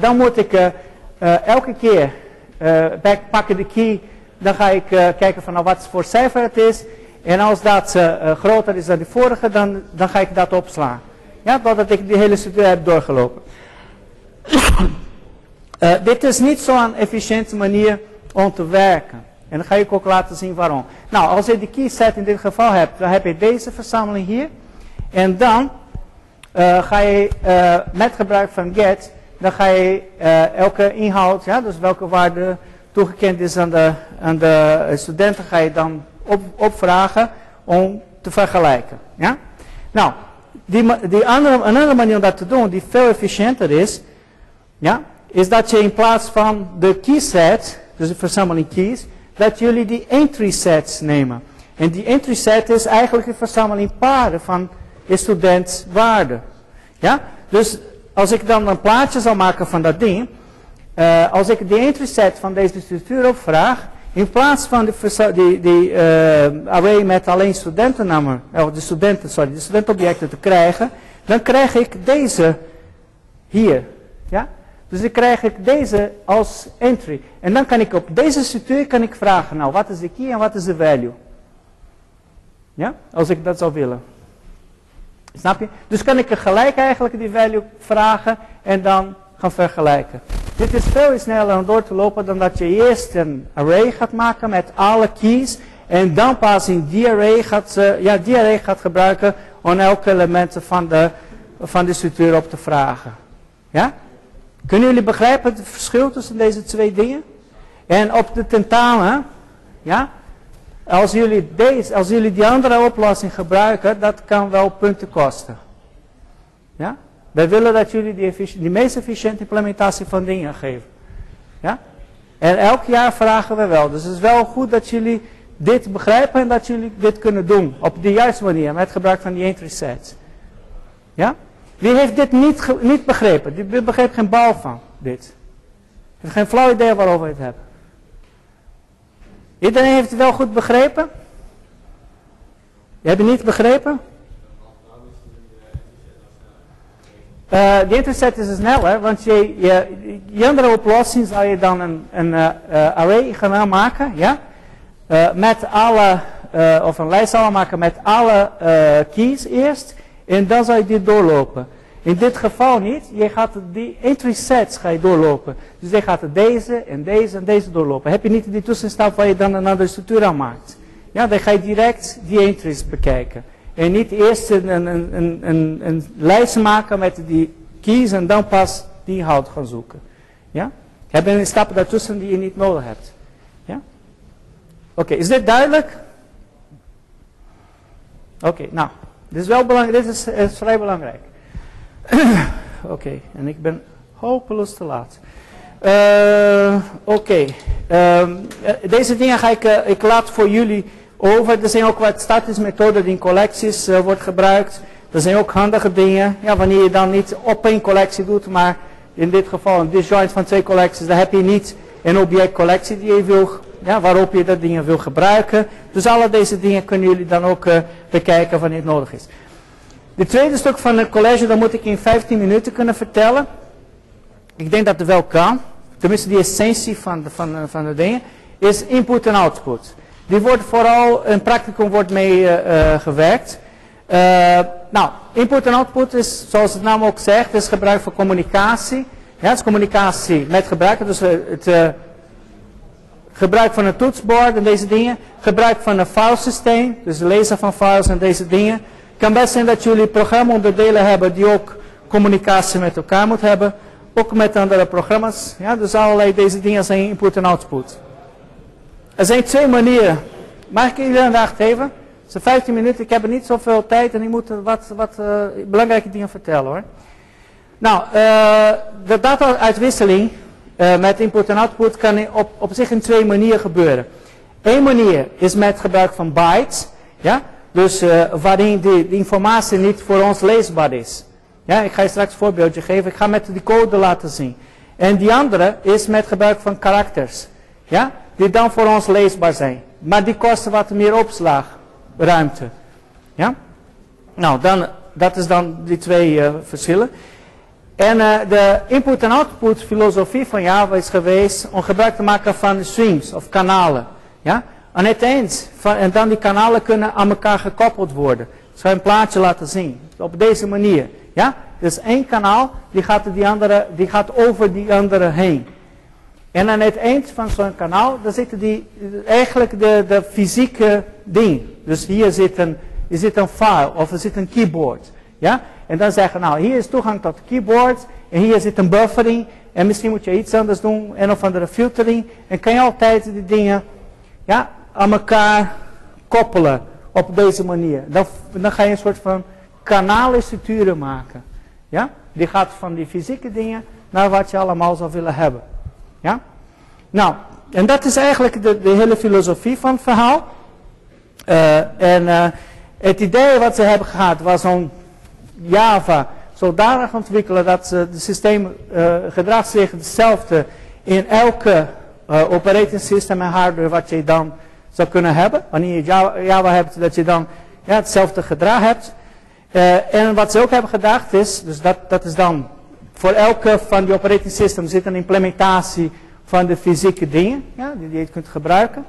dan moet ik elke keer pakken de key Dan ga ik kijken van nou, wat voor cijfer het is. En als dat groter is dan de vorige, dan, dan ga ik dat opslaan. Ja, totdat ik die hele studie heb doorgelopen. dit is niet zo'n efficiënte manier om te werken. En dan ga ik ook laten zien waarom. Nou, als je de key set in dit geval hebt, dan heb je deze verzameling hier. En dan uh, ga je uh, met gebruik van get, dan ga je elke inhoud, ja, dus welke waarde toegekend is aan de, aan de studenten, ga je dan op, opvragen om te vergelijken. Ja? Nou, die, die andere, een andere manier om dat te doen, die veel efficiënter is, ja, is dat je in plaats van de key set, dus de verzameling keys, dat jullie die entry sets nemen. En die entry set is eigenlijk een verzameling paren van de student waarde. Ja? Dus als ik dan een plaatje zal maken van dat ding, uh, als ik de entry set van deze structuur opvraag, in plaats van die, die, uh, array met alleen studentennamen, of de studenten, sorry, de studentenobjecten te krijgen, dan krijg ik deze hier. Ja? Dus dan krijg ik deze als entry. En dan kan ik op deze structuur kan ik vragen, nou wat is de key en wat is de value? Ja, als ik dat zou willen. Snap je? Dus kan ik gelijk eigenlijk die value vragen en dan gaan vergelijken. Dit is veel sneller om door te lopen dan dat je eerst een array gaat maken met alle keys. En dan pas in die array gaat, uh, ja, die array gaat gebruiken om elke element van de, van de structuur op te vragen. Ja? Kunnen jullie begrijpen het verschil tussen deze twee dingen? En op de tentamen, ja, als jullie, deze, als jullie die andere oplossing gebruiken, dat kan wel punten kosten. Ja? Wij willen dat jullie die meest efficiënte implementatie van dingen geven. Ja? En elk jaar vragen we wel. Dus het is wel goed dat jullie dit begrijpen en dat jullie dit kunnen doen. Op de juiste manier, met gebruik van die entry sets. Ja? Wie heeft dit niet, niet begrepen? Die begreep geen bal van dit. Heeft geen flauw idee waarover we het hebben. Iedereen heeft het wel goed begrepen? Je hebt het niet begrepen? Uh, de interset is sneller, want je, je, andere oplossing zou je dan een, een uh, array gaan maken, ja? Met alle, of een lijst zal maken met alle keys eerst, en dan zou je dit doorlopen. In dit geval niet, je gaat die entry sets ga je doorlopen. Dus je gaat deze en deze en deze doorlopen. Heb je niet die tussenstap waar je dan een andere structuur aan maakt. Ja, dan ga je direct die entries bekijken. En niet eerst een, een, een, een, een lijst maken met die keys en dan pas die hout gaan zoeken. Ja? Heb je stappen daartussen die je niet nodig hebt. Ja? Oké, is dit duidelijk? Oké, nou, dit is wel belangrijk, dit is, vrij belangrijk. Oké, en ik ben hopeloos te laat. Uh, Oké, ehm, deze dingen ga ik, uh, ik laat voor jullie over. Er zijn ook wat statische methoden die in collecties uh, wordt gebruikt. Er zijn ook handige dingen. Ja, wanneer je dan niet op één collectie doet, maar in dit geval een disjoint van twee collecties, dan heb je niet een objectcollectie die je wil, ja, waarop je dat dingen wil gebruiken. Dus alle deze dingen kunnen jullie dan ook uh, bekijken wanneer het nodig is. De tweede stuk van het college, dat moet ik in 15 minuten kunnen vertellen. Ik denk dat het wel kan. Tenminste, die essentie van de, van, van de dingen. Is input en output. Die wordt vooral, in practicum wordt mee uh, gewerkt. Uh, nou, input en output is, zoals het naam ook zegt, is gebruik voor communicatie. Ja, het is communicatie met gebruiker. Dus het gebruik van een toetsbord en deze dingen. Gebruik van een filesysteem, dus lezen van files en deze dingen. Het kan best zijn dat jullie programmaonderdelen hebben die ook communicatie met elkaar moeten hebben. Ook met andere programma's. Ja, dus allerlei deze dingen zijn input en output. Er zijn twee manieren. Mag ik jullie aandacht geven? Het zijn 15 minuten, ik heb niet zoveel tijd en ik moet wat, wat uh, belangrijke dingen vertellen hoor. Nou, uh, de data-uitwisseling uh, met input en output kan op, op zich in twee manieren gebeuren. Eén manier is met gebruik van bytes, ja? dus waarin de, de, informatie niet voor ons leesbaar is. Ja, ik ga je straks een voorbeeldje geven, ik ga met die code laten zien. En die andere is met gebruik van karakters. Ja? die dan voor ons leesbaar zijn. Maar die kosten wat meer opslagruimte. Ja? Nou, dan, dat is dan die twee uh, verschillen. En uh, de input- en output filosofie van Java is geweest om gebruik te maken van streams of kanalen. Ja? Aan het eind, van, en dan die kanalen kunnen aan elkaar gekoppeld worden. Ik zal een plaatje laten zien. Op deze manier. Ja? Dus één kanaal, die gaat, die andere, die gaat over die andere heen. En aan het eind van zo'n kanaal, daar zitten die, eigenlijk de, de fysieke ding. Dus hier zit een, zit een file of er zit een keyboard. Ja? En dan zeggen, nou hier is toegang tot de keyboard. En hier zit een buffering. En misschien moet je iets anders doen. En of andere filtering. En kan je altijd die dingen ja, aan elkaar koppelen. Op deze manier. Dan, dan ga je een soort van kanaalenstructuren maken. Ja? Die gaat van die fysieke dingen naar wat je allemaal zou willen hebben. Ja? Nou, en dat is eigenlijk de, de hele filosofie van het verhaal. Uh, en uh, het idee wat ze hebben gehad was om Java zodanig ontwikkelen dat ze het systeem uh, gedraagt zich hetzelfde in elke operating system en hardware wat je dan zou kunnen hebben. Wanneer je Java, hebt, dat je dan hetzelfde gedrag hebt. en wat ze ook hebben gedacht is, dus dat, dat is dan voor elke van die operating systems zit een implementatie van de fysieke dingen, die je kunt gebruiken.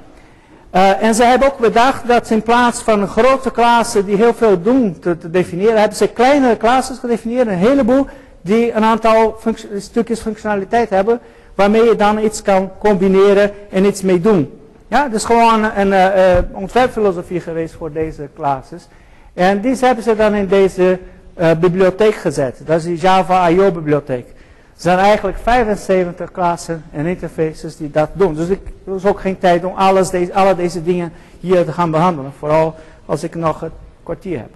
Uh, en ze hebben ook bedacht dat in plaats van grote klassen die heel veel doen te, definiëren, hebben ze kleinere klassen gedefinieerd, een heleboel, die een aantal stukjes functionaliteit hebben, waarmee je dan iets kan combineren en iets mee doen. Ja, dus gewoon een uh, ontwerpfilosofie geweest voor deze classes. En die hebben ze dan in deze bibliotheek gezet. Dat is die Java I.O. bibliotheek. Er zijn eigenlijk 75 klassen en interfaces die dat doen. Dus ik is ook geen tijd om alles deze, alle deze dingen hier te gaan behandelen. Vooral als ik nog een kwartier heb.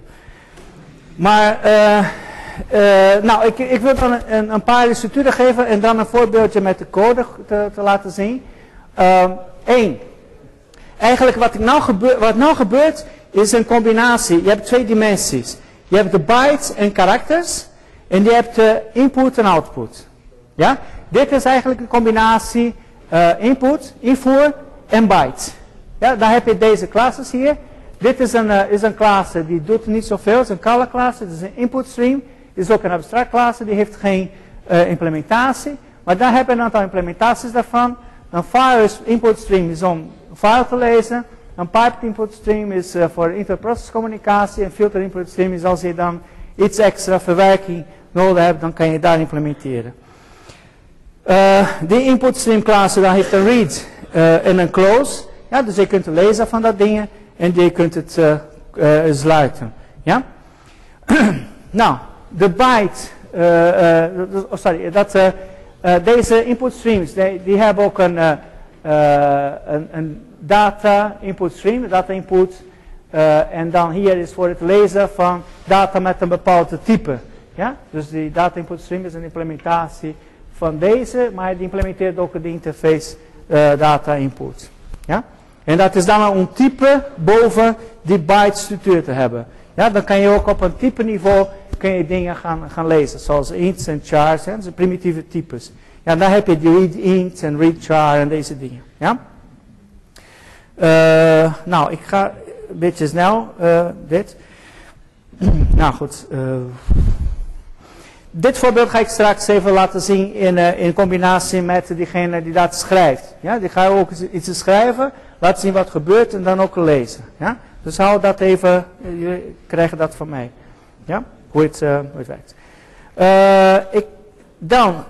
Maar, uh, uh, nou, ik, ik wil dan een, een, paar structuren geven en dan een voorbeeldje met de code te, te laten zien. Eén. Uh, eigenlijk wat, nou gebeur, wat nou gebeurt is een combinatie. Je hebt twee dimensies. Je hebt de bytes en karakters. En je hebt de input en output. Ja? Dit is eigenlijk een combinatie uh, input, invoer en bytes. Ja, dan heb je deze classes hier. Dit is een, uh, is een klasse die doet niet zoveel. Het is een color klasse. Het is een input stream. Dit is ook een abstract klasse. Die heeft geen uh, implementatie. Maar daar heb je een aantal implementaties daarvan. Een file input stream is om een file te lezen. Een piped input stream is voor interprocess communicatie. En filter input stream is als je dan iets extra verwerking nodig hebt, dan kan je daar implementeren. Uh, die input stream klasse, dan heeft een read uh, en een close. Ja, dus je kunt lezen van dat dingen en je kunt het uh, sluiten. Ja? nou, de byte, oh sorry, dat, deze input streams, die, hebben ook een, een, data input stream, data input. En dan hier is voor het lezen van data met een bepaald type. Ja? Dus die data input stream is een implementatie van deze, maar die implementeert ook de interface uh, data input. Ja? En dat is dan een type boven die byte structuur te hebben. Ja, dan kan je ook op een type niveau kun je dingen gaan, gaan lezen, zoals ints en chars, dat primitieve types. Ja, dan heb je die read int en read char en deze dingen. Ja? Uh, nou, ik ga een beetje snel uh, dit. nou goed. Dit voorbeeld ga ik straks even laten zien in, uh, in combinatie met diegene die dat schrijft. Ja, die ga ook iets schrijven, laten zien wat gebeurt en dan ook lezen. Ja? Dus hou dat even, jullie krijgen dat van mij. Ja? Hoe het, uh, hoe het werkt. Ik, dan,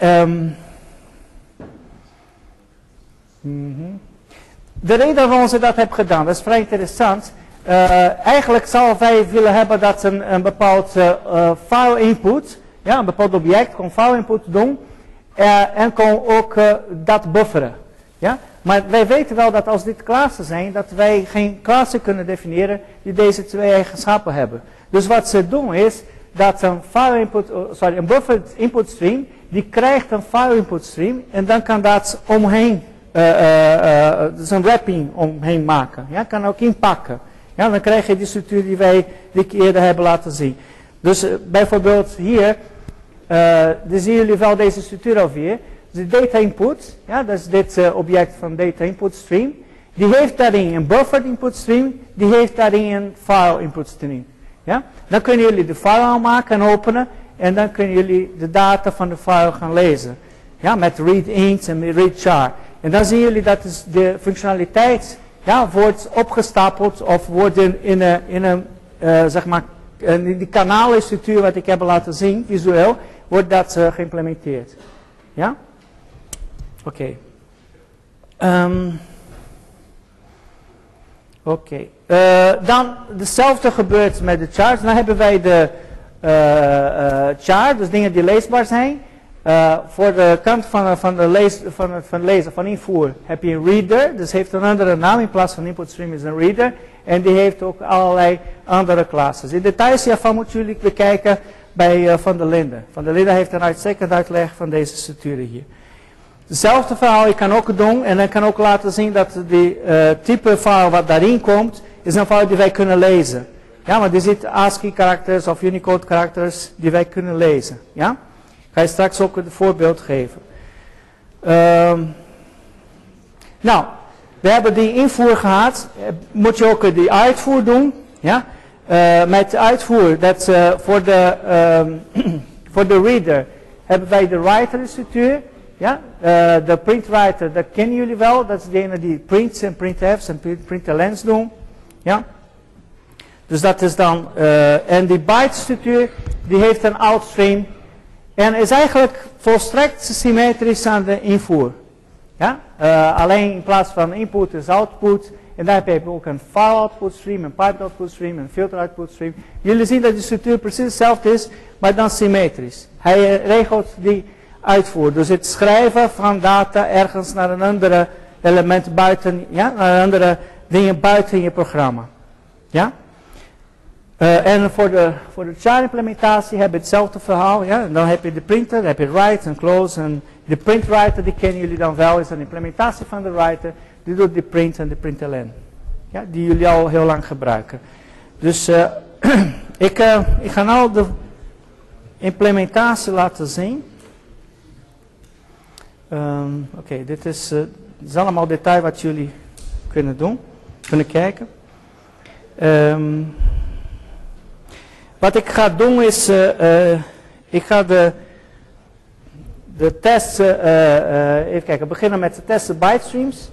mm -hmm. de reden waarom ze dat hebben gedaan, dat is vrij interessant. Eigenlijk zou wij willen hebben dat een, een bepaald uh, file input, ja, een bepaald object kon file input doen uh, en kon ook dat bufferen. Ja? Maar wij weten wel dat als dit klassen zijn, dat wij geen klassen kunnen definiëren die deze twee eigenschappen hebben. Dus wat ze doen is dat een file input, sorry, een buffer input stream, die krijgt een file input stream en dan kan dat omheen, dus een wrapping omheen maken. Ja, kan ook inpakken. Ja, dan krijg je die structuur die wij die eerder hebben laten zien. Dus uh, bijvoorbeeld hier, uh, dan zien jullie wel deze structuur alweer. De data input, ja, dat is dit uh, object van data input stream. Die heeft daarin een buffered input stream, die heeft daarin een file input stream. Ja? Dan kunnen jullie de file aanmaken en openen en dan kunnen jullie de data van de file gaan lezen. Ja, met read int en read char. En dan zien jullie dat dus de functionaliteit ja, wordt opgestapeld of wordt in, in een, in een uh, zeg maar, uh, die kanalenstructuur wat ik heb laten zien, visueel, wordt dat uh, geïmplementeerd. Ja? Oké. Um, Oké. Okay. dan hetzelfde gebeurt met de charts. Dan hebben wij de chart, dus dingen die leesbaar zijn. Uh, voor de kant van, van, de lees, van, van lezen, van invoer, heb je een reader. Dus heeft een andere naam. In plaats van input stream is een reader. En die heeft ook allerlei andere klassen. In details hiervan moeten jullie bekijken bij uh, Van der Linden. Van der Linden heeft een uitstekend uitleg van deze structuren hier. Hetzelfde verhaal je kan ook doen. En dan kan ook laten zien dat die uh, type file wat daarin komt, is een file die wij kunnen lezen. Ja, want er zitten ASCII karakters of Unicode karakters die wij kunnen lezen. Ja? ga je straks ook een voorbeeld geven. Um, nou, we hebben die invoer gehad. Moet je ook die uitvoer doen. Ja? Uh, met uitvoer, dat uh, voor, de, um, voor de reader hebben wij de writer structuur. Ja? Uh, de printwriter, dat kennen jullie wel. Dat is degene die prints en printfs en printlns doen. Ja? Dus dat is dan, en die byte structuur, die heeft een outstream en is eigenlijk volstrekt symmetrisch aan de invoer. Ja? Alleen in plaats van input is output. En daar heb je ook een file output stream, een pipe output stream, een filter output stream. Jullie zien dat de structuur precies hetzelfde is, maar dan symmetrisch. Hij regelt die uitvoer. Dus het schrijven van data ergens naar een andere element buiten, ja, naar andere dingen buiten je programma. Ja? Uh, en voor de, voor de char implementatie heb je hetzelfde verhaal. Ja? Dan heb je de printer, dan heb je write en close. En de print writer, die kennen jullie dan wel, is een implementatie van de writer. Die doet de print en de println. Ja? Die jullie al heel lang gebruiken. Dus uh, ik, uh, ik ga nou de implementatie laten zien. Um, Oké, okay, dit, is, dit allemaal detail wat jullie kunnen doen, kunnen kijken. Um, wat ik ga doen is, ik ga de, de tests, uh, even kijken, beginnen met de testen bytestreams.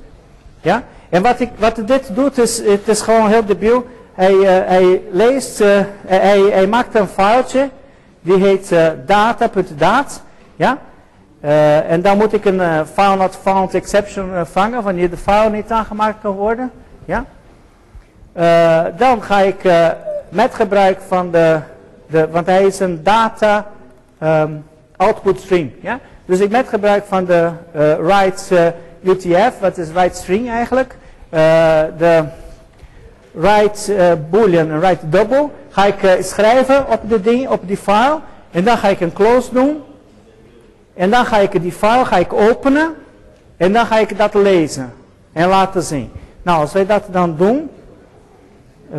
Ja? En wat, ik, wat dit doet is, het is gewoon heel debiel. Hij, hij leest, hij, hij maakt een filetje, die heet data.dat. Ja? en dan moet ik een file not found exception vangen, wanneer de file niet aangemaakt kan worden. Ja? dan ga ik met gebruik van de, de want hij is een data um, output stream. Ja? Dus ik met gebruik van de uh, write uh, UTF, wat is write string eigenlijk, uh, de write boolean en write double, ga ik schrijven op de ding, op die file, en dan ga ik een close doen, en dan ga ik die file ga ik openen, en dan ga ik dat lezen en laten zien. Nou, als wij dat dan doen,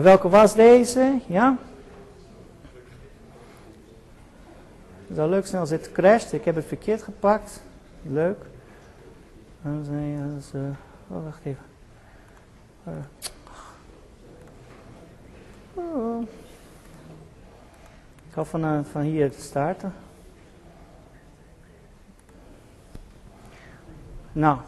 Welke was deze? Ja? Het zou leuk zijn als het crasht. Ik heb het verkeerd gepakt. Leuk. Oh, wacht even. Oh. Ik ga van, uh, van hier te starten. Nou,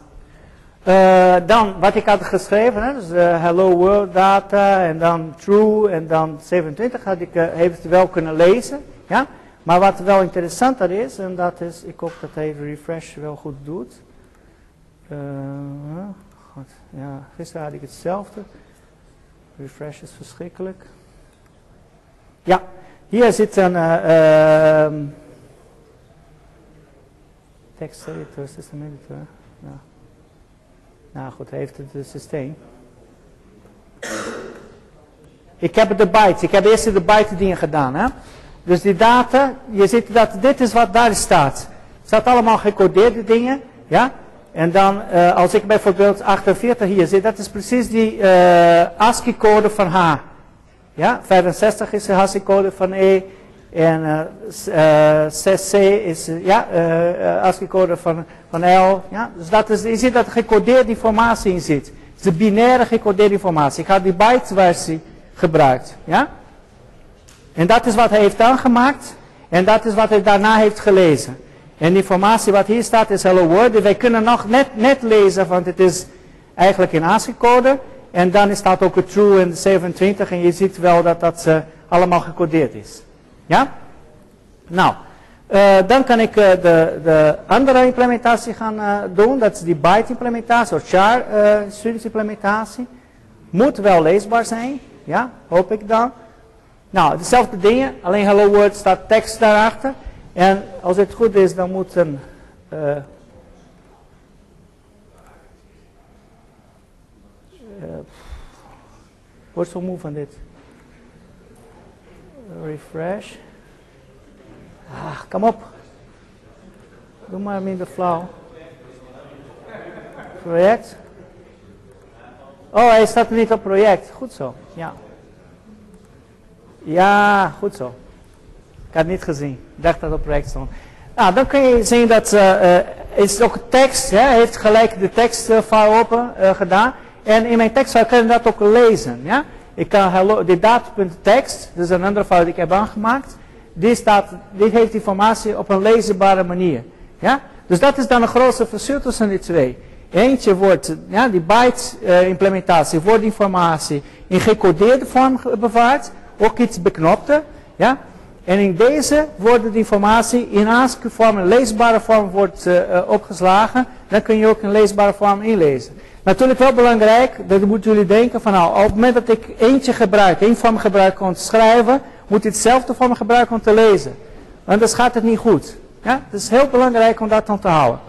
uh, dan wat ik had geschreven, hè, dus uh, hello world data en dan true en dan 27 had ik eventueel kunnen lezen. Ja? Maar wat wel interessanter is, en dat is, ik hoop dat hij refresh wel goed doet. God, ja, gisteren had ik hetzelfde. Refresh is verschrikkelijk. Ja, hier zit een ehm, text editor, system editor. Ja. Nou goed, heeft het het systeem. Ik heb de bytes. Ik heb eerst de byte dingen gedaan. Hè? Dus die data, je ziet dat dit is wat daar staat. Het staat allemaal gecodeerde dingen. Ja? En dan, uh, als ik bijvoorbeeld 48 hier zit, dat is precies die uh, ASCII-code van H. Ja? 65 is de ASCII-code van E. En uh, 6C is ja, ASCII-code van van L. Ja? Dus dat is, je ziet dat er gecodeerde informatie in zit. Het is de binaire gecodeerde informatie. Ik had die byte versie gebruikt. Ja? En dat is wat hij heeft aangemaakt. En dat is wat hij daarna heeft gelezen. En de informatie wat hier staat is hello world. Wij kunnen nog net, net lezen, want het is eigenlijk in ASCII-code. En dan staat ook het true in 27 en je ziet wel dat dat uh, allemaal gecodeerd is. Ja? Nou, uh, dan kan ik uh, de, de andere implementatie gaan doen. Dat is die byte implementatie of char studies implementatie. Moet wel leesbaar zijn. Ja, hoop ik dan. Nou, dezelfde dingen, alleen hello world staat tekst daarachter. En als het goed is, dan moet een... Uh, uh, wordt zo moe van dit. Refresh. Ah, kom op. Doe maar minder flauw. Project. Oh, hij staat niet op project. Goed zo, ja. Ja, goed zo. Ik had niet gezien. Ik dacht dat op project stond. Nou, dan kun je zien dat uh, uh, is ook tekst. Hij heeft gelijk de tekstfile open uh, gedaan. En in mijn tekstfile kan je dat ook lezen. Ja? Ik kan hello, de dat is een andere file die ik heb aangemaakt. Die, staat, die heeft informatie op een leesbare manier. Ja? Dus dat is dan een grootste verschil tussen die twee. Eentje wordt, ja, die byte implementatie, wordt informatie in gecodeerde vorm bewaard ook iets beknopte. Ja? En in deze wordt de informatie in ASCII-vorm, een leesbare vorm, wordt uh, opgeslagen. Dan kun je ook een leesbare vorm inlezen. Natuurlijk wel belangrijk, dat moeten jullie denken van nou, op het moment dat ik eentje gebruik, één vorm gebruik om te schrijven, moet ik hetzelfde vorm gebruiken om te lezen. Anders gaat het niet goed. Ja? Het is heel belangrijk om dat dan te houden.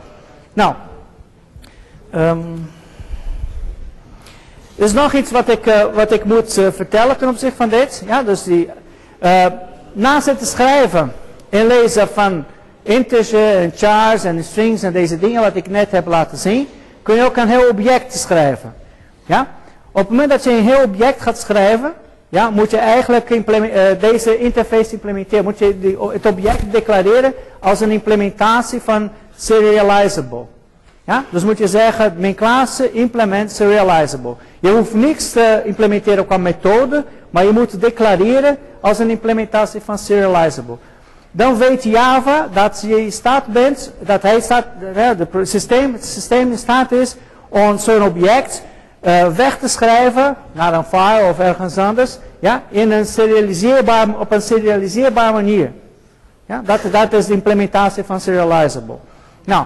Nou, um, er is nog iets wat ik, uh, wat ik moet vertellen ten opzichte van dit. Ja, dus die, naast het schrijven en lezen van integer en chars en strings en deze dingen wat ik net heb laten zien, kun je ook een heel object schrijven. Ja? Op het moment dat je een heel object gaat schrijven, ja, moet je eigenlijk deze interface implementeren. Moet je het object declareren als een implementatie van serializable. Ja? Dus moet je zeggen, mijn klasse implement serializable. Je hoeft niks te implementeren qua methode, maar je moet declareren als een implementatie van serializable. Dan weet Java dat je in staat bent, dat hij staat, het systeem, het in staat is om zo'n object uh, weg te schrijven naar een file of ergens anders, ja, in een serialiseerbaar, op een serialiseerbare manier. Ja, dat, dat is de implementatie van serializable. Nou,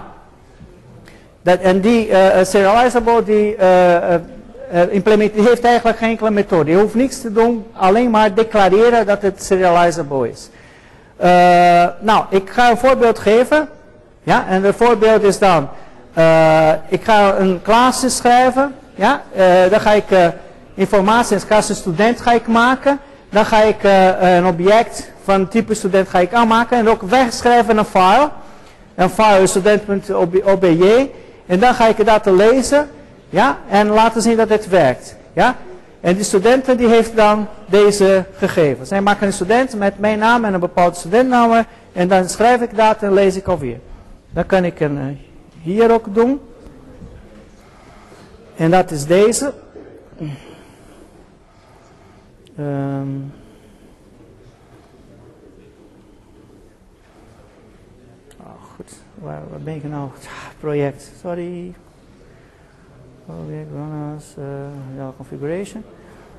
dat, en die uh, serializable, die uh, implement, heeft eigenlijk geen enkele methode. Je hoeft niks te doen, alleen maar declareren dat het serializable is. nou, ik ga een voorbeeld geven. Ja, en het voorbeeld is dan, ik ga een klas schrijven. Ja, dan ga ik informatie als klasse student ga ik maken. Dan ga ik een object van type student ga ik aanmaken en ook wegschrijven een file. Een file student.obj. En dan ga ik dat lezen. Ja, en laten zien dat het werkt. Ja. En die studenten die heeft dan deze gegevens. Zij maken een student met mijn naam en een bepaalde studentnaam. En dan schrijf ik dat en lees ik alweer. Dan kan ik een uh, hier ook doen. En dat is deze. Um, waar, ben ik nou? Project, sorry. Project runners, uh, ja, configuration.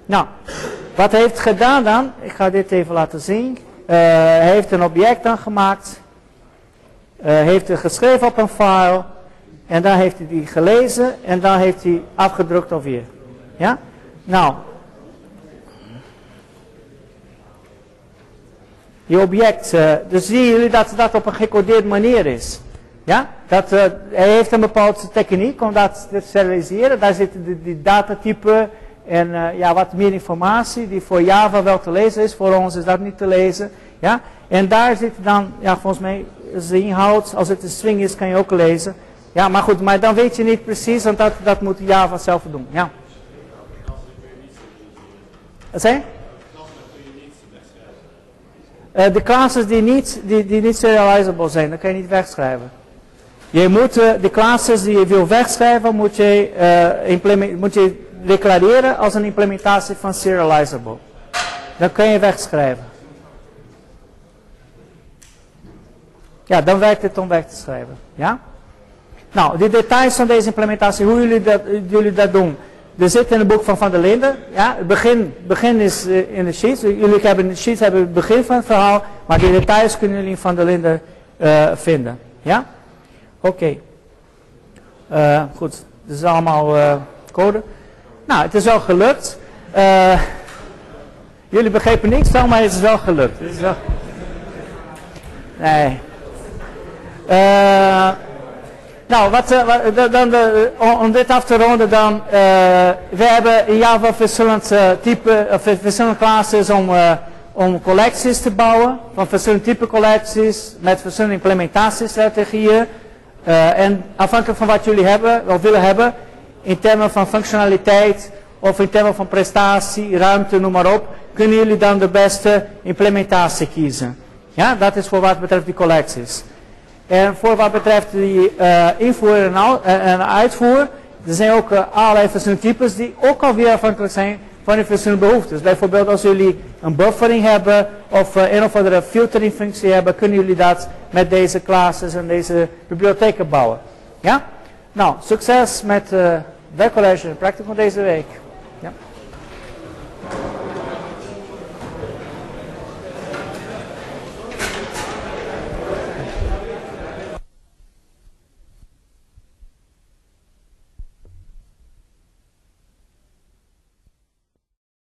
Nou, wat heeft gedaan dan, ik ga dit even laten zien. Uh, hij heeft een object dan gemaakt. Uh, heeft het geschreven op een file. En dan heeft hij die gelezen en dan heeft hij afgedrukt alweer. Ja? Nou. Die object, dus zien jullie dat dat op een gecodeerde manier is. Ja, dat, uh, hij heeft een bepaalde techniek om dat te serialiseren. Daar zitten die, die datatypen en uh, ja, wat meer informatie die voor Java wel te lezen is. Voor ons is dat niet te lezen. Ja? En daar zit dan, ja, volgens mij, de inhoud. Als het een string is, kan je ook lezen. Ja, maar goed, maar dan weet je niet precies, want dat, dat moet Java zelf doen. Ja. Wat zei uh, de classes die niet, die, die niet serializable zijn, dan kan je niet wegschrijven. Je moet uh, de classes die je wil wegschrijven, moet je, uh, moet je declareren als een implementatie van serializable. Dan kun je wegschrijven. Ja, dan werkt het om weg te schrijven. Ja? Nou, de details van deze implementatie, hoe jullie dat, jullie dat doen. Er zit in het boek van Van der Linden. Ja, het begin, begin is uh, in de sheets. Jullie hebben in de sheets hebben het begin van het verhaal. Maar de details kunnen jullie in Van der Linden vinden. Ja? Oké. Uh, goed, dit is allemaal code. Nou, het is wel gelukt. jullie begrepen niks van, maar het is wel gelukt. Het is wel... Nee. Nou, wat, uh, dan, om dit af te ronden dan, we hebben in Java verschillende type, verschillende classes om, om collecties te bouwen, van verschillende type collecties, met verschillende implementatiestrategieën. En afhankelijk van wat jullie hebben, of willen hebben, in termen van functionaliteit, of in termen van prestatie, ruimte, noem maar op, kunnen jullie dan de beste implementatie kiezen. Ja, dat is voor wat betreft die collecties. En voor wat betreft die uh, invoer en, uh, en, uitvoer, er zijn ook allerlei verschillende types die ook alweer afhankelijk zijn van die verschillende behoeftes. Bijvoorbeeld als jullie een buffering hebben of een of andere filtering functie hebben, kunnen jullie dat met deze classes en deze bibliotheken bouwen. Ja? Nou, succes met uh, werkcollege en practicum deze week. Ja.